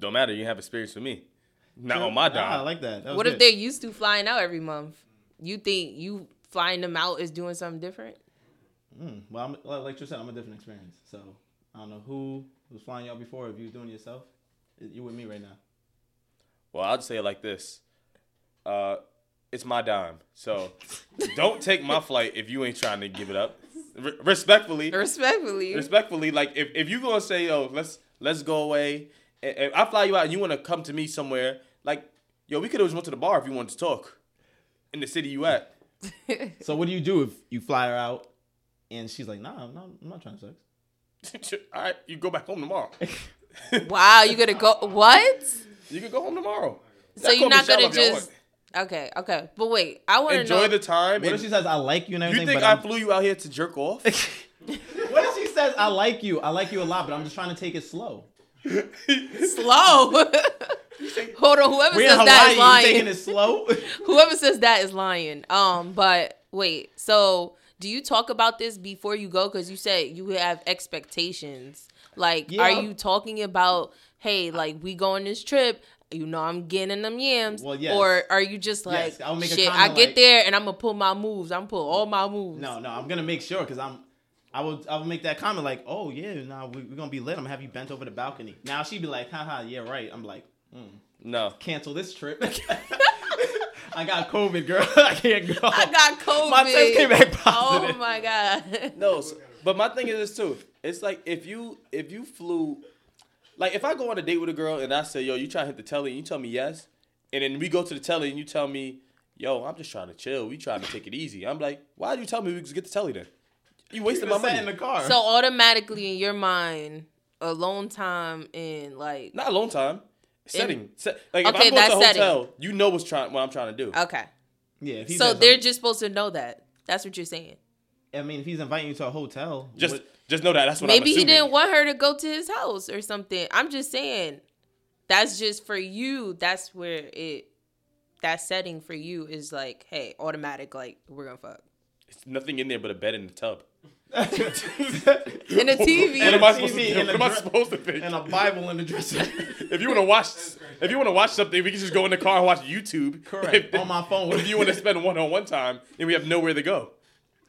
A: Don't matter. You have experience with me. Not
B: True.
A: on my
B: Nah, I like that. That was
C: What if they're used to flying out every month? You think you flying them out is doing something different?
B: Mm, well, I'm, like like you said, I'm a different experience. So I don't know who was flying y'all before. If you was doing it yourself, you with me right now.
A: Well, I'll just say it like this. Uh, it's my dime. So don't take my flight if you ain't trying to give it up. Re- respectfully,
C: Respectfully.
A: respectfully, like if, if you gonna say, yo, let's let's go away, and, and I fly you out, and you wanna come to me somewhere, like, yo, we could have just went to the bar if you wanted to talk in the city you at.
B: So what do you do if you fly her out and she's like, Nah, I'm not, I'm not trying to sex.
A: All right, you go back home tomorrow.
C: wow, you gonna go what?
A: You can go home tomorrow.
C: So
A: Y'all
C: you're not gonna
A: Michelle if y'all
C: just Okay, okay. But wait, I
A: want.
C: wanna
A: enjoy
C: know
A: the time.
B: What if she says I like you and
A: you
B: everything?
A: think
B: but
A: I
B: I'm-
A: flew you out here to jerk off?
B: what if she says I like you? I like you a lot, but I'm just trying to take it slow.
C: slow. Hold on, whoever
B: We in
C: says
B: Hawaii,
C: that is
B: you
C: lying.
B: taking it slow?
C: Whoever says that is lying. Um, but wait, so do you talk about this before you go? Because you said you have expectations. Like,
B: Yeah.
C: are you talking about, hey, like we go on this trip? You know, I'm getting them yams.
B: Well, yes.
C: Or are you just like,
B: Yes, I'll make
C: shit? I get
B: like-
C: there and I'm gonna pull my moves. I'm gonna pull all my moves.
B: no, no, I'm gonna make sure because I'm. I would I would make that comment like, oh yeah, now we, we're gonna be lit. I'm gonna have you bent over the balcony. Now she'd be like, haha, yeah, right. I'm like, mm,
A: no.
B: cancel this trip. I got COVID, girl. I can't go.
C: I got COVID.
B: My test came back positive.
C: Oh my god.
A: No, s- but my thing is this too. It's like if you if you flew, like if I go on a date with a girl and I say, yo, you try to hit the telly, and you tell me yes, and then we go to the telly and you tell me, yo, I'm just trying to chill. We trying to take it easy. I'm like, why'd you tell me we could get the telly then? You wasted my
B: Even
A: money.
B: in the car.
C: So automatically in your mind, alone time and like
A: Not alone time. Setting. Se- like
C: Okay,
A: if I'm going to a
C: setting.
A: hotel, you know what's trying what I'm trying to do.
C: okay.
B: yeah, if he
C: So they're
B: something-
C: just supposed to know that. That's what you're saying.
B: I mean, if he's inviting you to a hotel,
A: just
B: what-
A: just know that that's what
C: Maybe
A: I'm
C: he didn't want her to go to his house or something. I'm just saying. That's just for you. That's where it. That setting for you is like, hey, automatic. Like we're gonna fuck
A: It's nothing in there but a bed and a tub.
C: In a TV.
A: What am I
B: TV
A: supposed to do?
B: and
A: What
B: a
A: am I supposed to think?
B: and a Bible in the dresser.
A: If you want to watch, if you want to watch something, we can just go in the car and watch YouTube.
B: Correct.
A: If,
B: On my phone.
A: If you want to spend one on one time, and we have nowhere to go.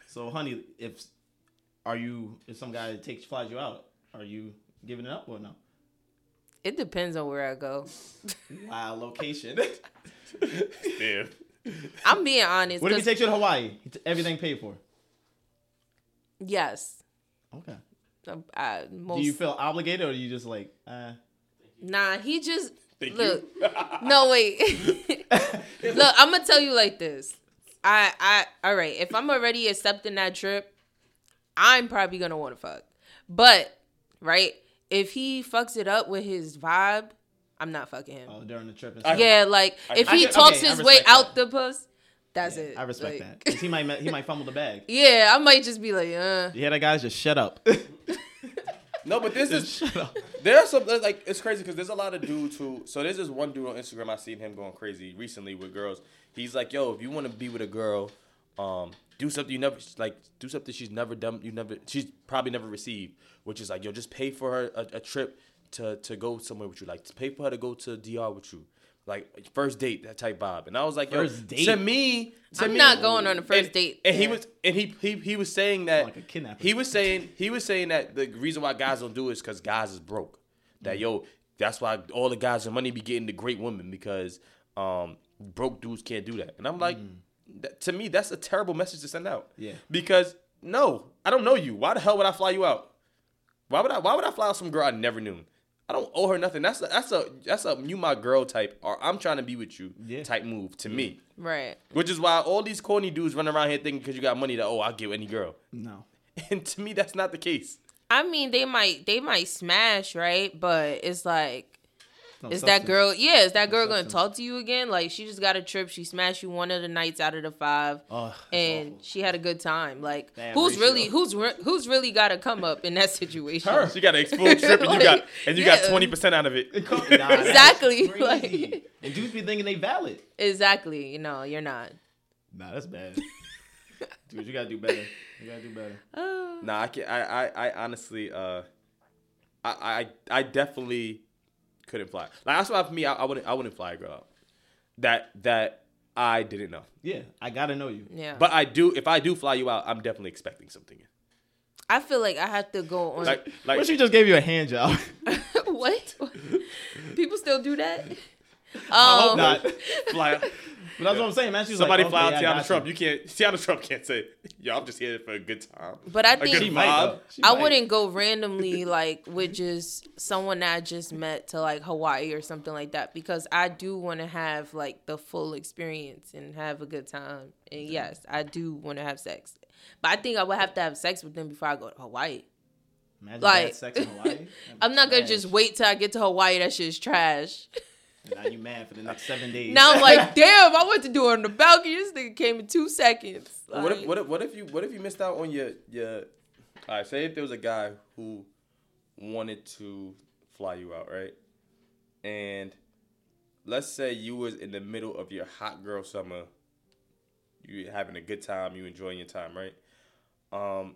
B: so, honey, if are you if some guy takes flies you out, are you giving it up or no?
C: It depends on where I go.
B: Wow, location.
A: Damn.
C: I'm being honest.
B: what if he
C: 'cause-
B: takes you to Hawaii? Everything paid for.
C: Yes.
B: Okay.
C: I, most,
B: Do you feel obligated, or are you just like, uh,
C: Nah, he just
A: Thank
C: look.
A: you.
C: No, wait. look, I'm gonna tell you like this. I, I, all right. If I'm already accepting that trip, I'm probably gonna want to fuck. But right, if he fucks it up with his vibe, I'm not fucking him.
B: oh, during the trip? And stuff?
C: yeah, like if
B: I
C: he
B: can-
C: talks
B: okay,
C: his way
B: respect
C: out
B: that.
C: the puss, That's
B: Yeah,
C: it.
B: I respect
C: Like-
B: that. 'Cause he might he might fumble the bag.
C: Yeah, I might just be like, uh.
B: Yeah, that guys just shut up.
A: No, but this is
B: shut up.
A: there are some like it's crazy because there's a lot of dudes who. So there's this one dude on Instagram I seen him going crazy recently with girls. He's like, yo, if you want to be with a girl, um, do something you never like. Do something she's never done. You never. She's probably never received. Which is like, yo, just pay for her a, a trip to to go somewhere with you. Like, pay for her to go to DR with you. Like first date, that type vibe. And I was like, yo,
B: First date?
A: to me, to
C: I'm
A: me-
C: not going on a first
A: and-
C: date.
A: And he was and he he he was saying that
B: Like a kidnapper.
A: he was saying he was saying that the reason why guys don't do it is because guys is broke. That yo, that's why all the guys with money be getting the great women because um broke dudes can't do that. And I'm like, that, to me, that's a terrible message to send out.
B: Yeah.
A: Because no, I don't know you. Why the hell would I fly you out? Why would I? Why would I fly out some girl I never knew? I don't owe her nothing. That's a, that's a that's a you my girl type or I'm trying to be with you
B: Yeah.
A: type move to me.
C: Right.
A: Which is why all these corny dudes run around here thinking because you got money that oh I'll give any girl.
B: No.
A: And to me that's not the case.
C: I mean, they might they might smash, right? But it's like,
B: No
C: is that girl? Yeah, is that girl gonna talk to you again? Like, she just got a trip. She smashed you one of the nights out of the five,
B: Oh,
C: and
B: awful.
C: she had a good time. Like,
B: Bad
C: who's
B: ratio.
C: really who's re- who's really got to come up in that situation?
B: Her.
A: She got an explode trip and you got and you got twenty percent out of it.
B: Nah,
C: Exactly, like-
B: and dudes be thinking they valid.
C: Exactly. You know, you're not.
B: Nah, that's bad. Dude, you gotta do better. You gotta do better.
C: Uh,
A: Nah, I can I, I, I honestly uh I, I I definitely couldn't fly. Like that's why for me I, I wouldn't I wouldn't fly a girl out. That that I didn't know.
B: Yeah, I gotta know you.
C: yeah.
A: But I do if I do fly you out, I'm definitely expecting something.
C: I feel like I have to go on.
A: Like like
B: What she just gave you a hand job?
C: what? People still do that?
B: I hope
C: Um,
B: not.
A: fly
B: But that's what I'm saying, man. She's
A: somebody
B: like,
A: fly
B: okay,
A: out
B: I
A: Tiana Trump.
B: you.
A: You can't Tiana Trump can't say, yo, I'm just here for a good time.
C: But I
A: A
C: think
A: good
B: She might, She
C: I
B: might.
C: wouldn't go randomly like with just someone that I just met to like Hawaii or something like that because I do want to have like the full experience and have a good time. And yes, I do want to have sex. But I think I would have to have sex with them before I go to Hawaii.
B: Imagine
C: like-
B: sex in Hawaii.
C: I'm not gonna
B: trash.
C: just wait till I get to Hawaii. That shit's trash.
B: Now you mad for the next seven days.
C: Now I'm like, damn, I went to do it on the balcony. This nigga came in two seconds.
A: what if what if what if you what if you missed out on your your all right, say if there was a guy who wanted to fly you out, right? And let's say you was in the middle of your hot girl summer, you having a good time, you enjoying your time, right? Um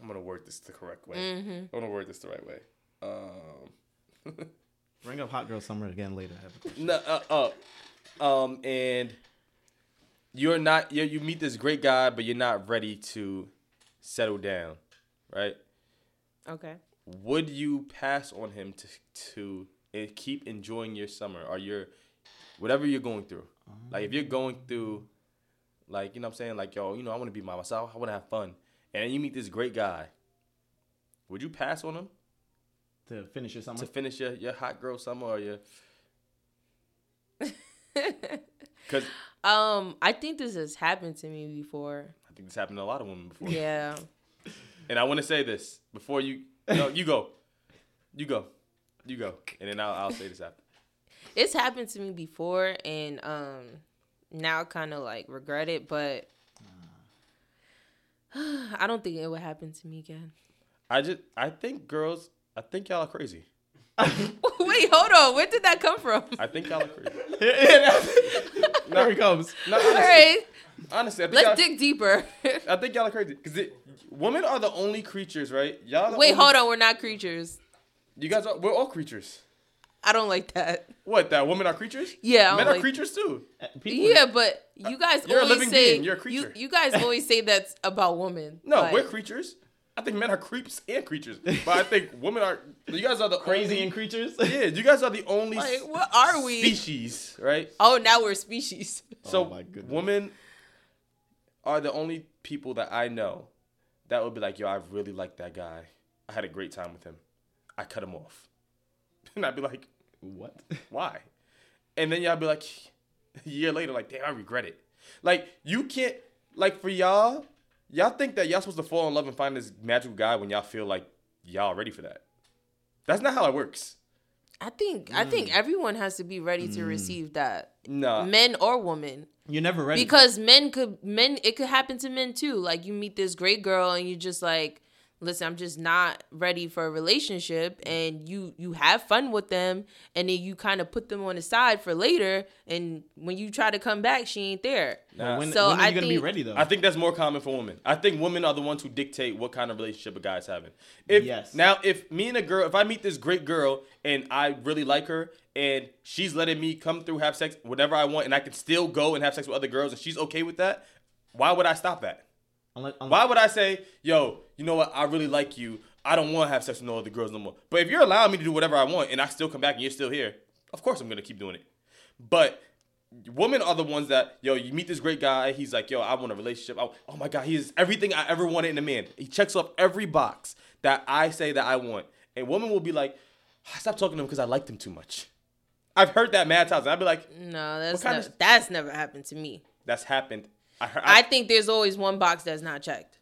A: I'm gonna word this the correct way.
C: Mm-hmm.
A: I'm gonna word this the right way. Um
B: Bring up Hot Girl Summer again later. I have a question.
A: No, uh, uh, um, and you're not you you meet this great guy, but you're not ready to settle down, right?
C: okay.
A: Would you pass on him to to keep enjoying your summer or your whatever you're going through? Like if you're going through, like you know, what I'm saying, like yo, you know, I want to be by myself, I want to have fun, and then you meet this great guy. Would you pass on him
B: To finish your summer.
A: to finish your, your hot girl summer or your? Because
C: Um, I think this has happened to me before.
A: I think this happened to a lot of women before.
C: Yeah.
A: And I want to say this before you. No, you go. You go. You go. And then I'll, I'll say this after.
C: it's happened to me before and um now kind of like regret it but i don't think it would happen to me again
A: I just, I think girls, I think y'all are crazy.
C: wait hold on where did that come from
A: I think y'all are crazy.
B: there he comes.
A: No, honestly,
C: right
A: honestly, I think,
C: let's
A: y'all,
C: dig deeper
A: I think y'all are crazy because women are the only creatures, right? Y'all.
C: wait
A: only-
C: hold on we're not creatures
A: You guys are. We're all creatures.
C: i don't like that
A: What? That women are creatures?
C: yeah I
A: Men are
C: like-
A: creatures too.
B: Uh, people,
C: yeah but you guys
A: You're a
C: always
A: living
C: say
A: being, you're a
C: you,
A: creature.
C: you guys always say that's about women
A: No,
C: Like,
A: we're creatures. I think men are creeps and creatures, but I think women are. You guys are the
B: crazy
A: only,
B: and creatures.
A: Yeah, you guys are the only
C: like what are we
A: species, right?
C: oh now we're species
A: So
B: Oh my goodness.
A: women are the only people that I know that would be like, yo, I really like that guy. I had a great time with him. I cut him off. And I'd be like,
B: what?
A: why? And then y'all be like, a year later, like, damn, I regret it. Like, you can't, like, for y'all, y'all think that y'all supposed to fall in love and find this magical guy when y'all feel like y'all ready for that. That's not how it works.
C: I think I mm. think everyone has to be ready to mm. receive that.
A: Nah.
C: Men or women.
B: You're never ready.
C: Because men could men it could happen to men too. Like you meet this great girl and you just like, listen, I'm just not ready for a relationship and you you have fun with them and then you kind of put them on the side for later and when you try to come back she ain't there.
B: But when,
C: So
B: when are you
C: I
B: gonna be
C: think-
B: ready though?
A: I think that's more common for women. I think women are the ones who dictate what kind of relationship a guy's having. If
B: Yes.
A: now if me and a girl, if I meet this great girl and I really like her and she's letting me come through have sex whatever I want and I can still go and have sex with other girls and she's okay with that, why would I stop that?
B: Unless,
A: Why would I say, "Yo, you know what? I really like you. I don't want to have sex with no other girls no more." But if you're allowing me to do whatever I want and I still come back and you're still here, of course I'm gonna keep doing it. But women are the ones that, yo, you meet this great guy. He's like, yo, I want a relationship. I, oh my god, he is everything I ever wanted in a man. He checks off every box that I say that I want. And women will be like, ah, I stopped talking to him because I liked him too much. I've heard that mad times. and I'd be like,
C: No, that's
A: kind of-
C: that's never happened to me.
A: that's happened. I heard.
C: I
A: I,
C: think there's always one box that's not checked.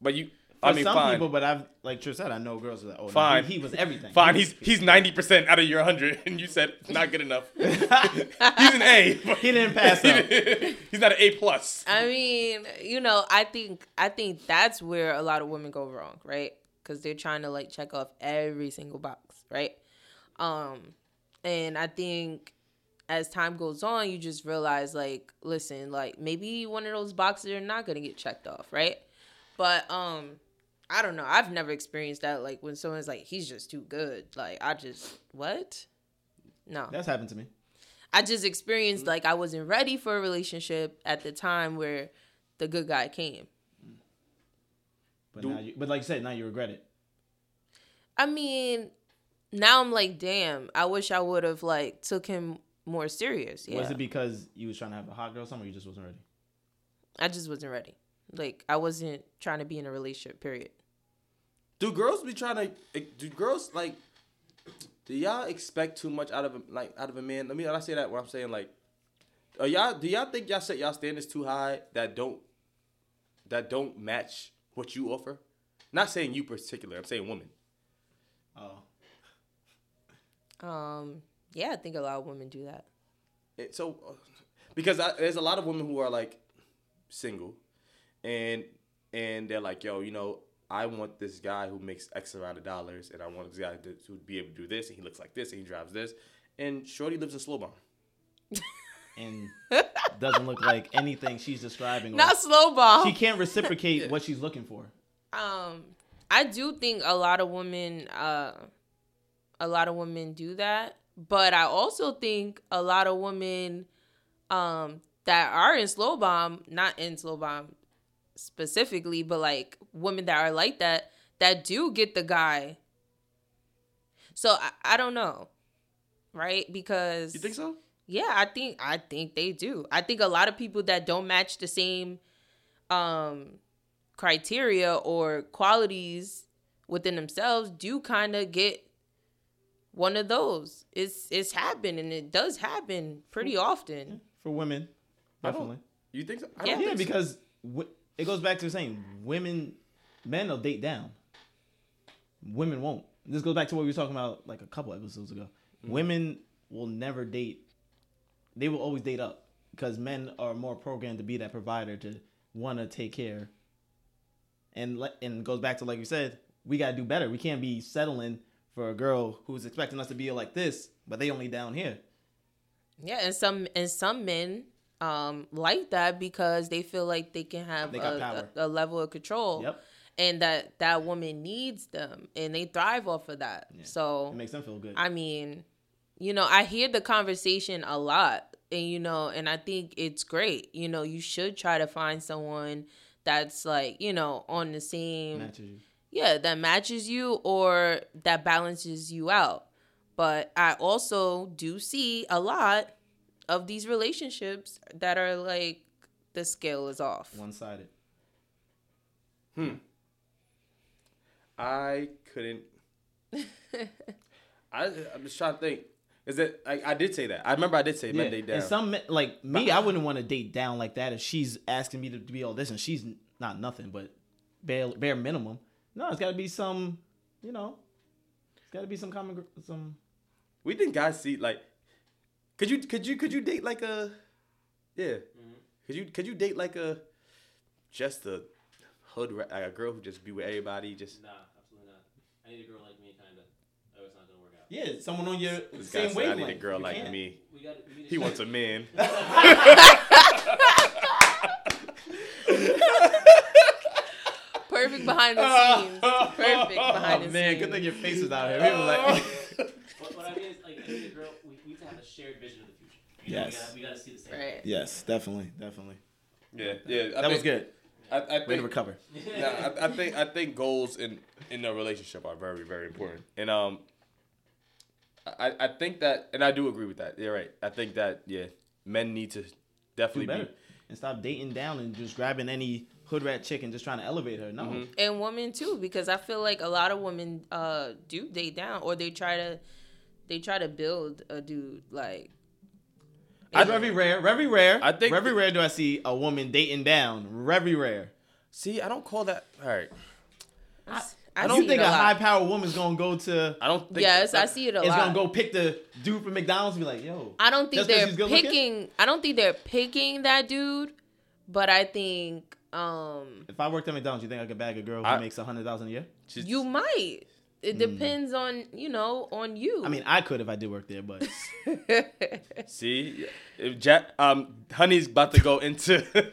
A: but you,
B: for
A: I mean,
B: some
A: fine.
B: people, but I've like Trish said, I know girls are that oh, no,
A: Fine.
B: he, he was everything.
A: Fine, he's he's ninety percent out of your hundred, and you said not good enough. he's an A. but
B: he didn't pass out.
A: he's not an A plus.
C: I mean, you know, I think I think that's where a lot of women go wrong, right? Because they're trying to like check off every single box, right? Um, and I think as time goes on, you just realize like, listen, like maybe one of those boxes are not gonna get checked off, right? But um, I don't know. I've never experienced that. Like when someone's like, he's just too good. Like I just what? No,
B: That's happened to me.
C: I just experienced like I wasn't ready for a relationship at the time where the good guy came.
B: But now, you, but like you said, now you regret it.
C: I mean, now I'm like, damn, I wish I would have like took him more serious. Yeah.
B: Was it because you was trying to have a hot girl, or something, or you just wasn't ready?
C: I just wasn't ready. Like I wasn't trying to be in a relationship. Period.
A: Do girls be trying to? Do girls like? Do y'all expect too much out of a, like out of a man? Let me. When I say that, what I'm saying like, are y'all? Do y'all think y'all set y'all standards too high that don't that don't match what you offer? Not saying you particular. I'm saying women.
B: Oh,
C: Um. Yeah, I think a lot of women do that.
A: It- so uh, because I, there's a lot of women who are like single and and they're like yo you know i want this guy who makes x amount of dollars and i want this guy to, to be able to do this and he looks like this and he drives this and shorty lives in slow bomb
B: and doesn't look like anything she's describing.
C: Not slow ball.
B: she can't reciprocate what she's looking for.
C: um i do think a lot of women uh a lot of women do that but i also think a lot of women um that are in slow bomb not in slow bomb specifically but like women that are like that that do get the guy. So i, I don't know right? Because
A: you think so?
C: Yeah, I think I think they do. I think a lot of people that don't match the same um criteria or qualities within themselves do kind of get one of those. It's it's happened and it does happen pretty often.
B: For women, definitely.
A: you think so I
C: Yeah.
A: don't
B: Yeah,
A: think so.
B: because w- it goes back to the same. Women, men will date down. Women won't. This goes back to what we were talking about like a couple episodes ago.
A: Mm-hmm.
B: Women will never date. They will always date up because men are more programmed to be that provider to want to take care. And le- and goes back to like you said, we gotta do better. We can't be settling for a girl who's expecting us to be like this, but they only down here.
C: Yeah, and some and some men um like that because they feel like they can have
B: They
C: a, a, a level of control.
B: Yep.
C: And that that woman needs them and they thrive off of that. So
B: It makes them feel good.
C: I mean, you know, I hear the conversation a lot, and you know, and I think it's great. You know, you should try to find someone that's like, you know, on the same,
B: Matches you.
C: Yeah, that matches you or that balances you out. But I also do see a lot of these relationships that are like the scale is off.
B: One sided. Hmm.
A: I couldn't I, i'm just trying to think is it I, I did say that i remember i did say men date down
B: And some men- like me, I wouldn't want to date down like that if she's asking me to, to be all this and she's not nothing but bare bare minimum. No, it's got to be some, you know, it's Got to be some common, some.
A: We think guys see like. Could you could you could you date like a, yeah. Mm-hmm. Could you could you date like a, just a hood like a girl who just be with everybody just.
E: Nah, absolutely not. I need a girl like me, kinda. Oh, it's not gonna work out.
B: Yeah, someone on your
A: This guy
B: same
A: said, I need a girl
B: You
A: like
B: can't.
A: me.
E: We got. We
A: He wants a man.
C: Perfect behind the scenes. Perfect behind the scenes.
B: Oh
C: the
B: man,
C: scenes.
B: good thing your face is out here. People like,
E: What, what I mean is, like, I need a girl. We, we need to have a shared vision of the future. You know,
B: Yes.
E: We gotta, see the same.
C: Right.
B: yes, definitely, definitely.
A: Yeah, yeah. I
B: That was good.
A: I, I
B: Way to
A: think,
B: recover.
A: nah, I, I think I think goals in in a relationship are very very important, and um, I I think that, and I do agree with that. You're right. I think that yeah, men need to
B: Do
A: definitely
B: better
A: be.
B: and stop dating down and just grabbing any hood rat chick and just trying to elevate her. No,
A: Mhm.
C: and women too because i feel like a lot of women uh do date down or they try to they try to build a dude like
B: it's very rare. Very rare.
A: I think-
B: very rare do I see a woman dating down. Very rare.
A: See, I don't call that. All right,
C: i,
B: I
C: I
B: don't
C: see
B: think a,
C: a lot.
B: high powered woman's gonna go to.
A: I don't think.
C: yes i see it a
B: Is
C: lot
B: gonna go pick the dude from McDonald's and be like, yo.
C: i don't think they're
B: he's good looking?
C: picking i don't think they're picking that dude but i think um
B: If I worked at McDonald's, you think I could bag a girl who
A: I-
B: makes a hundred thousand a year?
A: just-
C: you might it depends on you know on you
B: Hmm. I mean, I could if I did work there, but
A: See, if Jack, um, Honey's about to go into.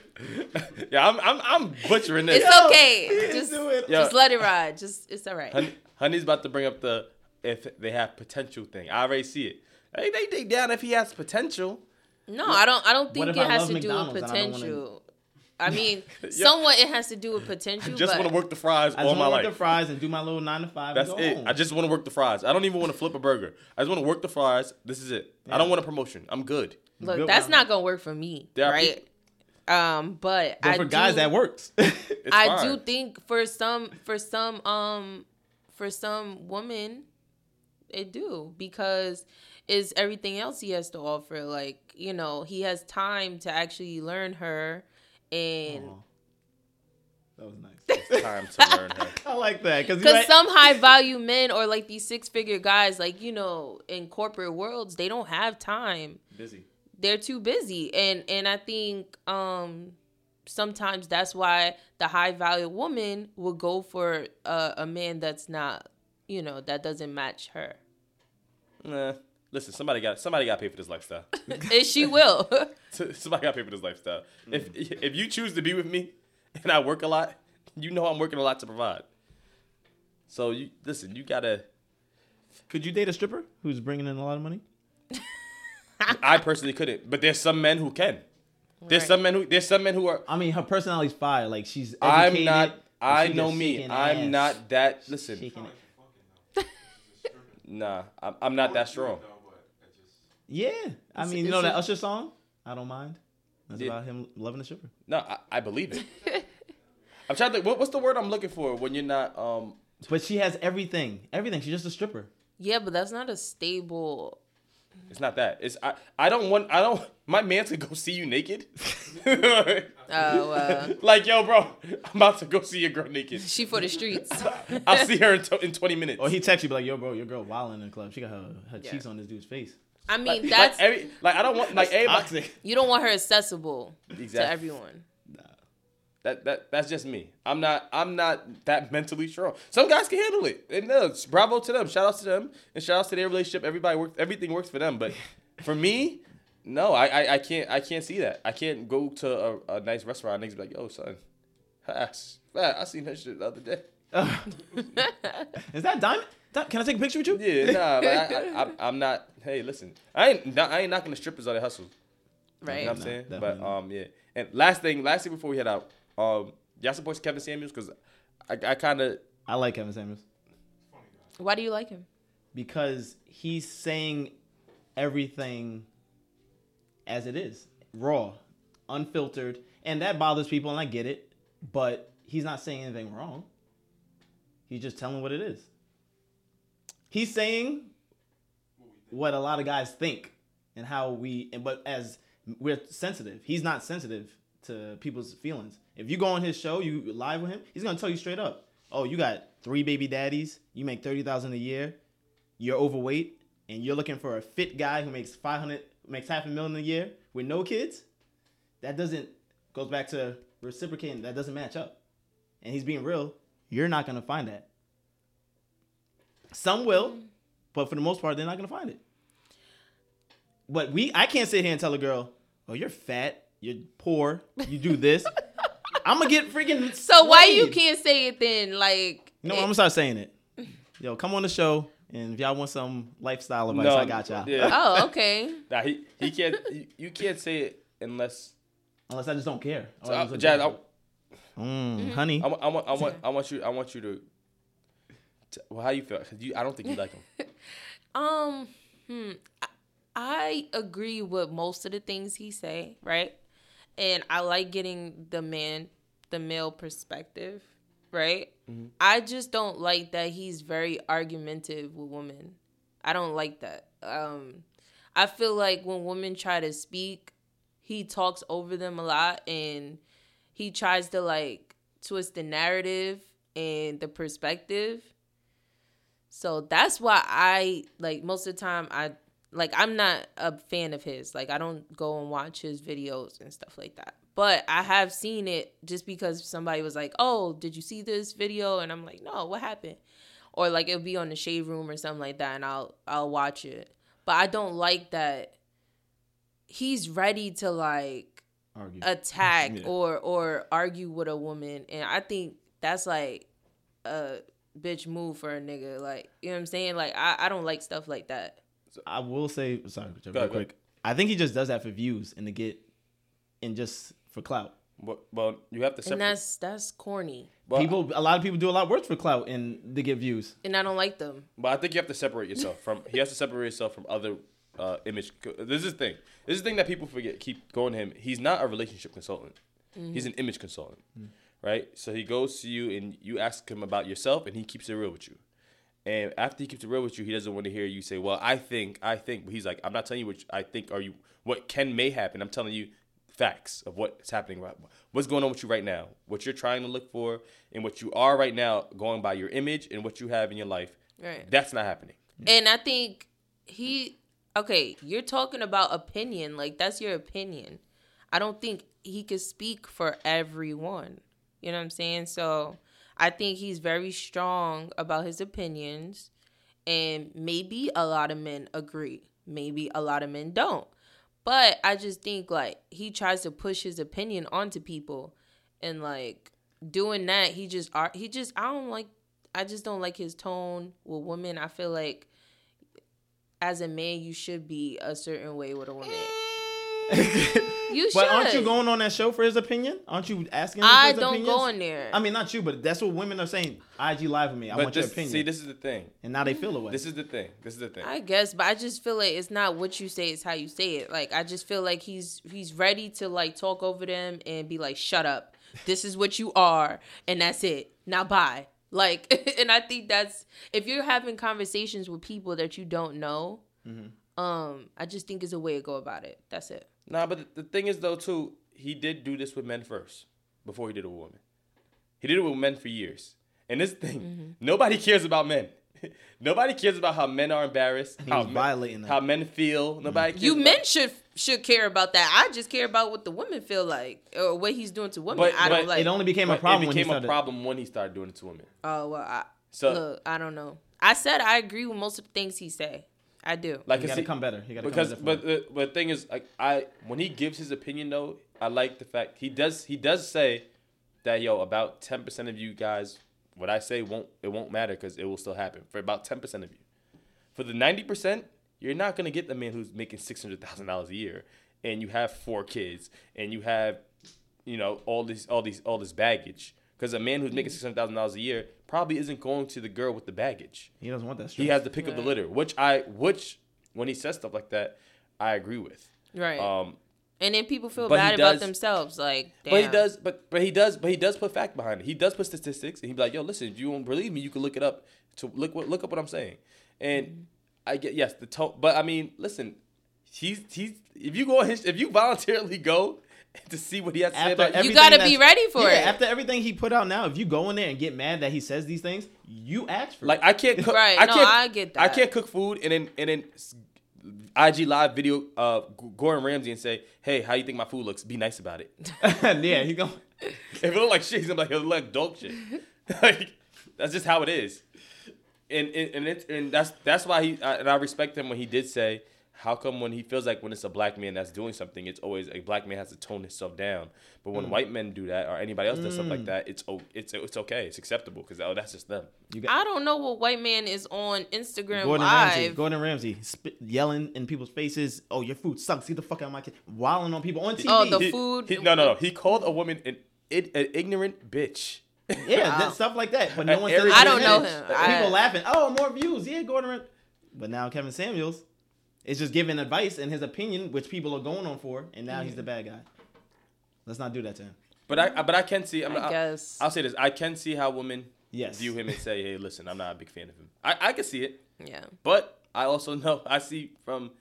A: yeah, I'm, I'm, I'm butchering this.
C: it's okay
B: didn't
C: just,
B: do it.
A: Yeah.
C: just let it ride just it's all right
A: Honey, Honey's about to bring up the if they have potential thing. I already see it. Hey, they dig down if he has potential.
C: No, I don't. I don't think it
B: I
C: has
B: love
C: to do with
B: McDonald's and I don't wanna-
C: potential. I mean, somewhat it has to do with potential.
A: I
C: Just
A: want to work the fries
B: I
A: all
B: just
A: my
B: want to work
A: life.
B: the fries and do my little nine to five.
A: That's
B: and go
A: it.
B: Home.
A: I just want to work the fries. I don't even want to flip a burger. I just want to work the fries. This is it. I don't want a promotion. I'm good.
C: Look,
B: Good
C: that's not gonna work for me,
A: There are
C: right? Um, but
B: but
C: I
B: for
C: do,
B: guys that works.
C: I
A: fine.
C: do think for some, for some, um, for some women, it do because is everything else he has to offer. Like you know, he has time to actually learn her, and
B: Aw. that was nice.
A: It's time to learn her.
B: I like that because
C: Because some high value men or like these six figure guys, like, you know, in corporate worlds, they don't have time.
B: busy.
C: They're too busy. And and I think um sometimes that's why the high value woman will go for a, a man that's not, you know, that doesn't match her.
A: Nah. Listen, somebody got somebody got to pay for this lifestyle.
C: and she will.
A: somebody got to pay for this lifestyle. If mm. if you choose to be with me and I work a lot, you know I'm working a lot to provide. So you listen. You gotta.
B: Could you date a stripper who's bringing in a lot of money?
A: I personally couldn't, but there's some men who can. There's
C: Right.
A: some men who there's some men who are.
B: I mean, her personality's fire. Like she's.
A: I'm not. I know me. I'm
B: ass.
A: not that. Listen, nah. I'm, I'm not that strong.
B: Yeah, I
C: It's-
B: mean, you
C: it's
B: know that Usher song? I don't mind. That's
A: Yeah.
B: about him loving a stripper.
A: No, I, I believe it. I'm trying to think. What, what's the word I'm looking for when you're not? Um,
B: But she has everything. Everything. She's just a stripper.
C: yeah, but that's not a stable
A: it's not that. It's I. I don't want. I don't. My man to go see you naked.
C: Oh, uh,
A: like yo, bro, I'm about to go see your girl naked.
C: she for the streets.
A: I'll see her in, to- in 20 minutes.
B: Or he texts you be like, "Yo, bro, your girl wilding in the club. She got her, her
C: Yeah.
B: cheeks on this dude's face."
C: I mean,
A: like,
C: that's
A: like, every, like I don't want like everybody.
B: Toxic.
C: you don't want her accessible to
A: Exactly.
C: everyone.
A: That that that's just me. I'm not I'm not that mentally strong. Some guys can handle it, and no, bravo to them. Shout out to them, and shout out to their relationship. Everybody works. Everything works for them. But for me, no, I, I I can't I can't see that. I can't go to a, a nice restaurant and niggas be like, yo, son, ass fat. I seen that shit the other day.
B: Is that diamond? Di- Can I take a picture with you?
A: Yeah, nah, like, I, I, I'm- I'm not. Hey, listen, I ain't I ain't knocking the strippers on their hustle.
C: Right.
A: You know what I'm
B: No,
A: saying? But
B: definitely not.
A: um, yeah. And last thing, last thing before we head out, um, y'all support Kevin Samuels because I, I kind of
B: I like Kevin Samuels
C: Why do you like him?
B: because he's saying everything as it is, raw, unfiltered, and that bothers people, and I get it. But he's not saying anything wrong. He's just telling what it is. He's saying what a lot of guys think and how we and but as we're sensitive he's not sensitive to people's feelings if you go on his show you live with him he's gonna tell you straight up oh you got three baby daddies you make 30000 a year you're overweight and you're looking for a fit guy who makes 500 makes half a million a year with no kids, that doesn't goes back to reciprocating. That doesn't match up. And he's being real. You're not gonna find that. Some will, but for the most part, they're not gonna find it. But we, I can't sit here and tell a girl, "Oh, you're fat, you're poor, you do this." I'm gonna get freaking.
C: So why you can't say it then? Like,
B: no,
C: it-
B: I'm gonna start saying it. Yo, come on the show, and if y'all want some lifestyle advice, I got y'all.
A: Yeah.
C: oh, okay.
A: Nah, he he can't. you, you can't say it unless.
B: Unless I just don't care.
A: So,
B: I just don't
A: Jazz. I,
B: Mm, honey.
A: I, want- I want I want I want you I want you to. Well, how you feel? 'Cause you, I don't think you like him.
C: Um, hmm. I, I agree with most of the things he say, right? And I like getting the man, the male perspective, right? I just don't like that he's very argumentative with women. I don't like that. Um, I feel like when women try to speak, he talks over them a lot and he tries to like twist the narrative and the perspective. So that's why I like most of the time I like I'm not a fan of his. Like I don't go and watch his videos and stuff like that. But I have seen it just because somebody was like, "Oh, did you see this video?" And I'm like, "No, what happened?" Or like it'll be on the shade room or something like that, and I'll I'll watch it. But I don't like that he's ready to like
B: Argue.
C: attack
B: Yeah.
C: or or argue with a woman and i think that's like a bitch move for a nigga like you know what i'm saying like i, I don't like stuff like that
B: I will say, sorry, real
A: ahead,
B: quick. I think he just does that for views and to get, and just for clout.
A: But well, you have to
C: and that's that's corny
A: But,
B: people, a lot of people do a lot worse for clout and to get views.
C: and i don't like them
A: but I think you have to separate yourself from. He has to separate himself from other uh, image. This is the thing. This is the thing that people forget. Keep going to him. He's not a relationship consultant. He's an image consultant, right? So he goes to you and you ask him about yourself, and he keeps it real with you. And after he keeps it real with you, he doesn't want to hear you say, "Well, I think, I think." But he's like, "I'm not telling you what I think or you what can may happen. I'm telling you facts of what's happening right what's going on with you right now, what you're trying to look for, and what you are right now, going by your image and what you have in your life.
C: right
A: That's not happening.
C: and i think he okay you're talking about opinion like that's your opinion i don't think he could speak for everyone you know what i'm saying? So i think he's very strong about his opinions and maybe a lot of men agree maybe a lot of men don't. But i just think like he tries to push his opinion onto people and like doing that he just ar- he just i don't like i just don't like his tone with women. I feel like as a man you should be a certain way with a woman you should
B: But aren't you going on that show for his opinion? Aren't you asking? Him for
C: i
B: his
C: don't
B: opinions?
C: go in there
B: I mean, not you, but that's what women are saying. IG live with me. I
A: but
B: want
A: this,
B: your opinion.
A: see, this is the thing.
B: and now they feel away.
A: This is the thing. This is the thing.
C: I guess, but I just feel like it's not what you say; it's how you say it. Like I just feel like he's he's ready to like talk over them and be like, "Shut up! This is what you are, and that's it. Now bye." Like, and I think that's if you're having conversations with people that you don't know, mm-hmm. Um, I just think it's a way to go about it. That's it.
A: Nah, but the, the thing is though too, he did do this with men first before he did it with women. He did it with men for years. And this thing,
C: Mm-hmm.
A: nobody cares about men. nobody cares about how men are embarrassed,
B: He
A: how men,
B: violating them.
A: how men feel. Nobody cares.
C: You
A: about-
C: men should should care about that. I just care about what the women feel like or what he's doing to women.
A: But-
C: I don't like.
B: it only became a problem
A: It
B: when he
A: became a problem when he started doing it to women.
C: oh well, I,
A: So
C: look, I don't know. I said I agree with most of the things he say. I do.
A: like
B: He got to come better. He got to
A: because
B: come
A: but
B: better.
A: the, uh, but the thing is like I when he gives his opinion though I like the fact he does he does say that yo about ten percent of you guys what I say won't it won't matter because it will still happen for about ten percent of you for the ninety percent you're not gonna get the man who's making six hundred thousand dollars a year and you have four kids and you have you know all these all these all this baggage because a man who's making six hundred thousand dollars a year probably isn't going to the girl with the baggage
B: he doesn't want that.
A: he has to pick up the litter, which I which when he says stuff like that, I agree with.
C: Right.
A: Um,
C: and then people feel
A: but he
C: bad about themselves. Like, damn.
A: but he does, but but he does, but he does put fact behind it. He does put statistics, and he'd be like, "Yo, listen, if you don't believe me, you can look it up to look what look up what I'm saying." And I get yes, the tone, but I mean, listen, he's he's if you go on his if you voluntarily go to see what he has to say
B: After
A: about you.
B: everything
C: gotta be ready for
B: yeah,
C: it.
B: After everything he put out now, if you go in there and get mad that he says these things, you ask for
A: Like
B: it.
A: I can't cook.
C: Right,
A: I
C: no,
A: can't.
C: I get that.
A: I can't cook food and then and then IG live video uh Gordon Ramsay and say, "Hey, how you think my food looks? Be nice about it."
B: yeah, he go.
A: if it look like shit, he's gonna be like, "It look like dog shit." like that's just how it is. And and and, it's, and that's that's why he I, and I respect him when he did say, "How come when he feels like when it's a black man that's doing something, it's always a black man has to tone himself down, but
B: Mm.
A: when white men do that or anybody else does stuff like that, it's o- it's it's okay, it's acceptable because oh that's just them."
B: You got
C: I don't know what white man is on Instagram
B: Gordon
C: live.
B: Ramsay. Gordon Ramsay spit, yelling in people's faces. Oh, your food sucks. Get the fuck out of my kitchen. Wilding on people on TV.
C: Oh, the
A: He-
C: food-
A: He, no, no, no. He called a woman an, an, an ignorant bitch.
B: yeah,
C: Wow.
B: that, stuff like that. But no one says
C: I don't know him.
B: People
C: I-
B: laughing. Oh, more views. Yeah, Gordon. Ram- But now Kevin Samuels is just giving advice and his opinion, which people are going on for, and now he's the bad guy. Let's not do that to him.
A: But I, but I can see. I'm,
C: I
A: I
C: guess.
A: I'll say this. I can see how women
B: Yes.
A: view him and say, "Hey, listen, I'm not a big fan of him." I, I can see it,
C: yeah.
A: but I also know I see from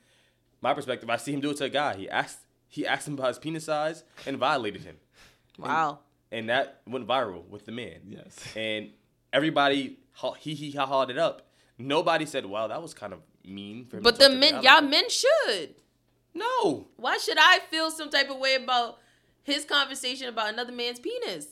A: my perspective. I see him do it to a guy. He asked he asked him about his penis size and violated him,
C: Wow.
A: and that went viral with the man.
B: Yes.
A: And everybody he he ha hawed it up. Nobody said, "Wow, that was kind of mean." For him
C: But the
A: talk to me
C: men, y'all men should.
A: no.
C: Why should I feel some type of way about his conversation about another man's penis?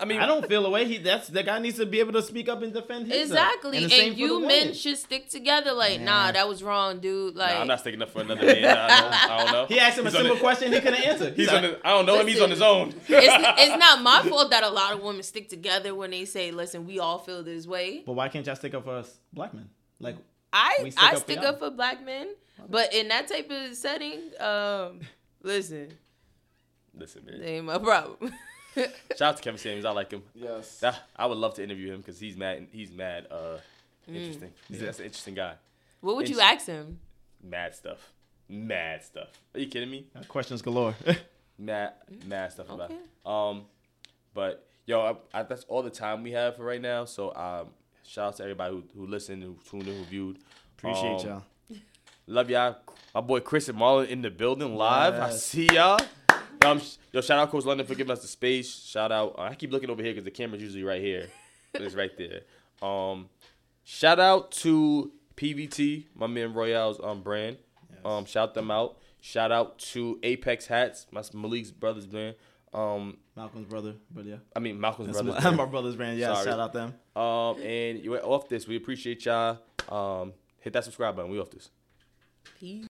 A: I mean,
B: I don't feel a way. He that's the guy needs to be able to speak up and defend his.
C: Uh, exactly.
B: And,
C: And,
B: the same for the
C: you men should stick together. Like, nah,
B: Nah.
C: that was wrong, dude. Like,
A: nah, I'm not sticking up for another man. I don't, I don't know.
B: He asked him a
A: He's on
B: simple
A: the-
B: question he couldn't answer.
A: He's
B: like,
A: on. The, I don't know him. He's on his own.
C: it's, it's not my fault that a lot of women stick together when they say, "Listen, we all feel this way."
B: But why can't y'all stick up for us black men? Like,
C: I
B: stick
C: I
B: up for
C: stick up for black men, but in that type of setting, um, listen,
A: Listen,
C: that
A: man.
C: ain't my problem.
A: Shout out to Kevin Samuels. I like him.
B: yes.
A: I, I would love to interview him because he's mad. He's mad. Uh, interesting. He's, That's an interesting guy.
C: what would you ask him?
A: Mad stuff. Mad stuff. Are you kidding me?
B: Questions galore.
A: Mad, mad stuff about.
C: Okay.
A: It. Um, but yo, I, I, that's all the time we have for right now. So um, shout out to everybody who, who listened, who tuned in, who viewed.
B: Appreciate
A: Um,
B: y'all.
A: Love y'all. My boy Chris and Marlon in the building live. I see y'all. Um, yo, shout out Coach London for giving us the space. Shout out. I keep looking over here because the camera's usually right here. But it's right there. Um, shout out to PVT, my man Royale's um brand. Um, shout them out. Shout out to Apex Hats, my Malik's brothers brand. Um,
B: Malcolm's brother, but yeah.
A: I mean Malcolm's
B: That's
A: brothers.
B: my, my brother's brand. Yeah,
A: Sorry.
B: shout out them.
A: Um, and you went off this. We appreciate y'all. Um, hit that subscribe button. We off this.
C: Peace.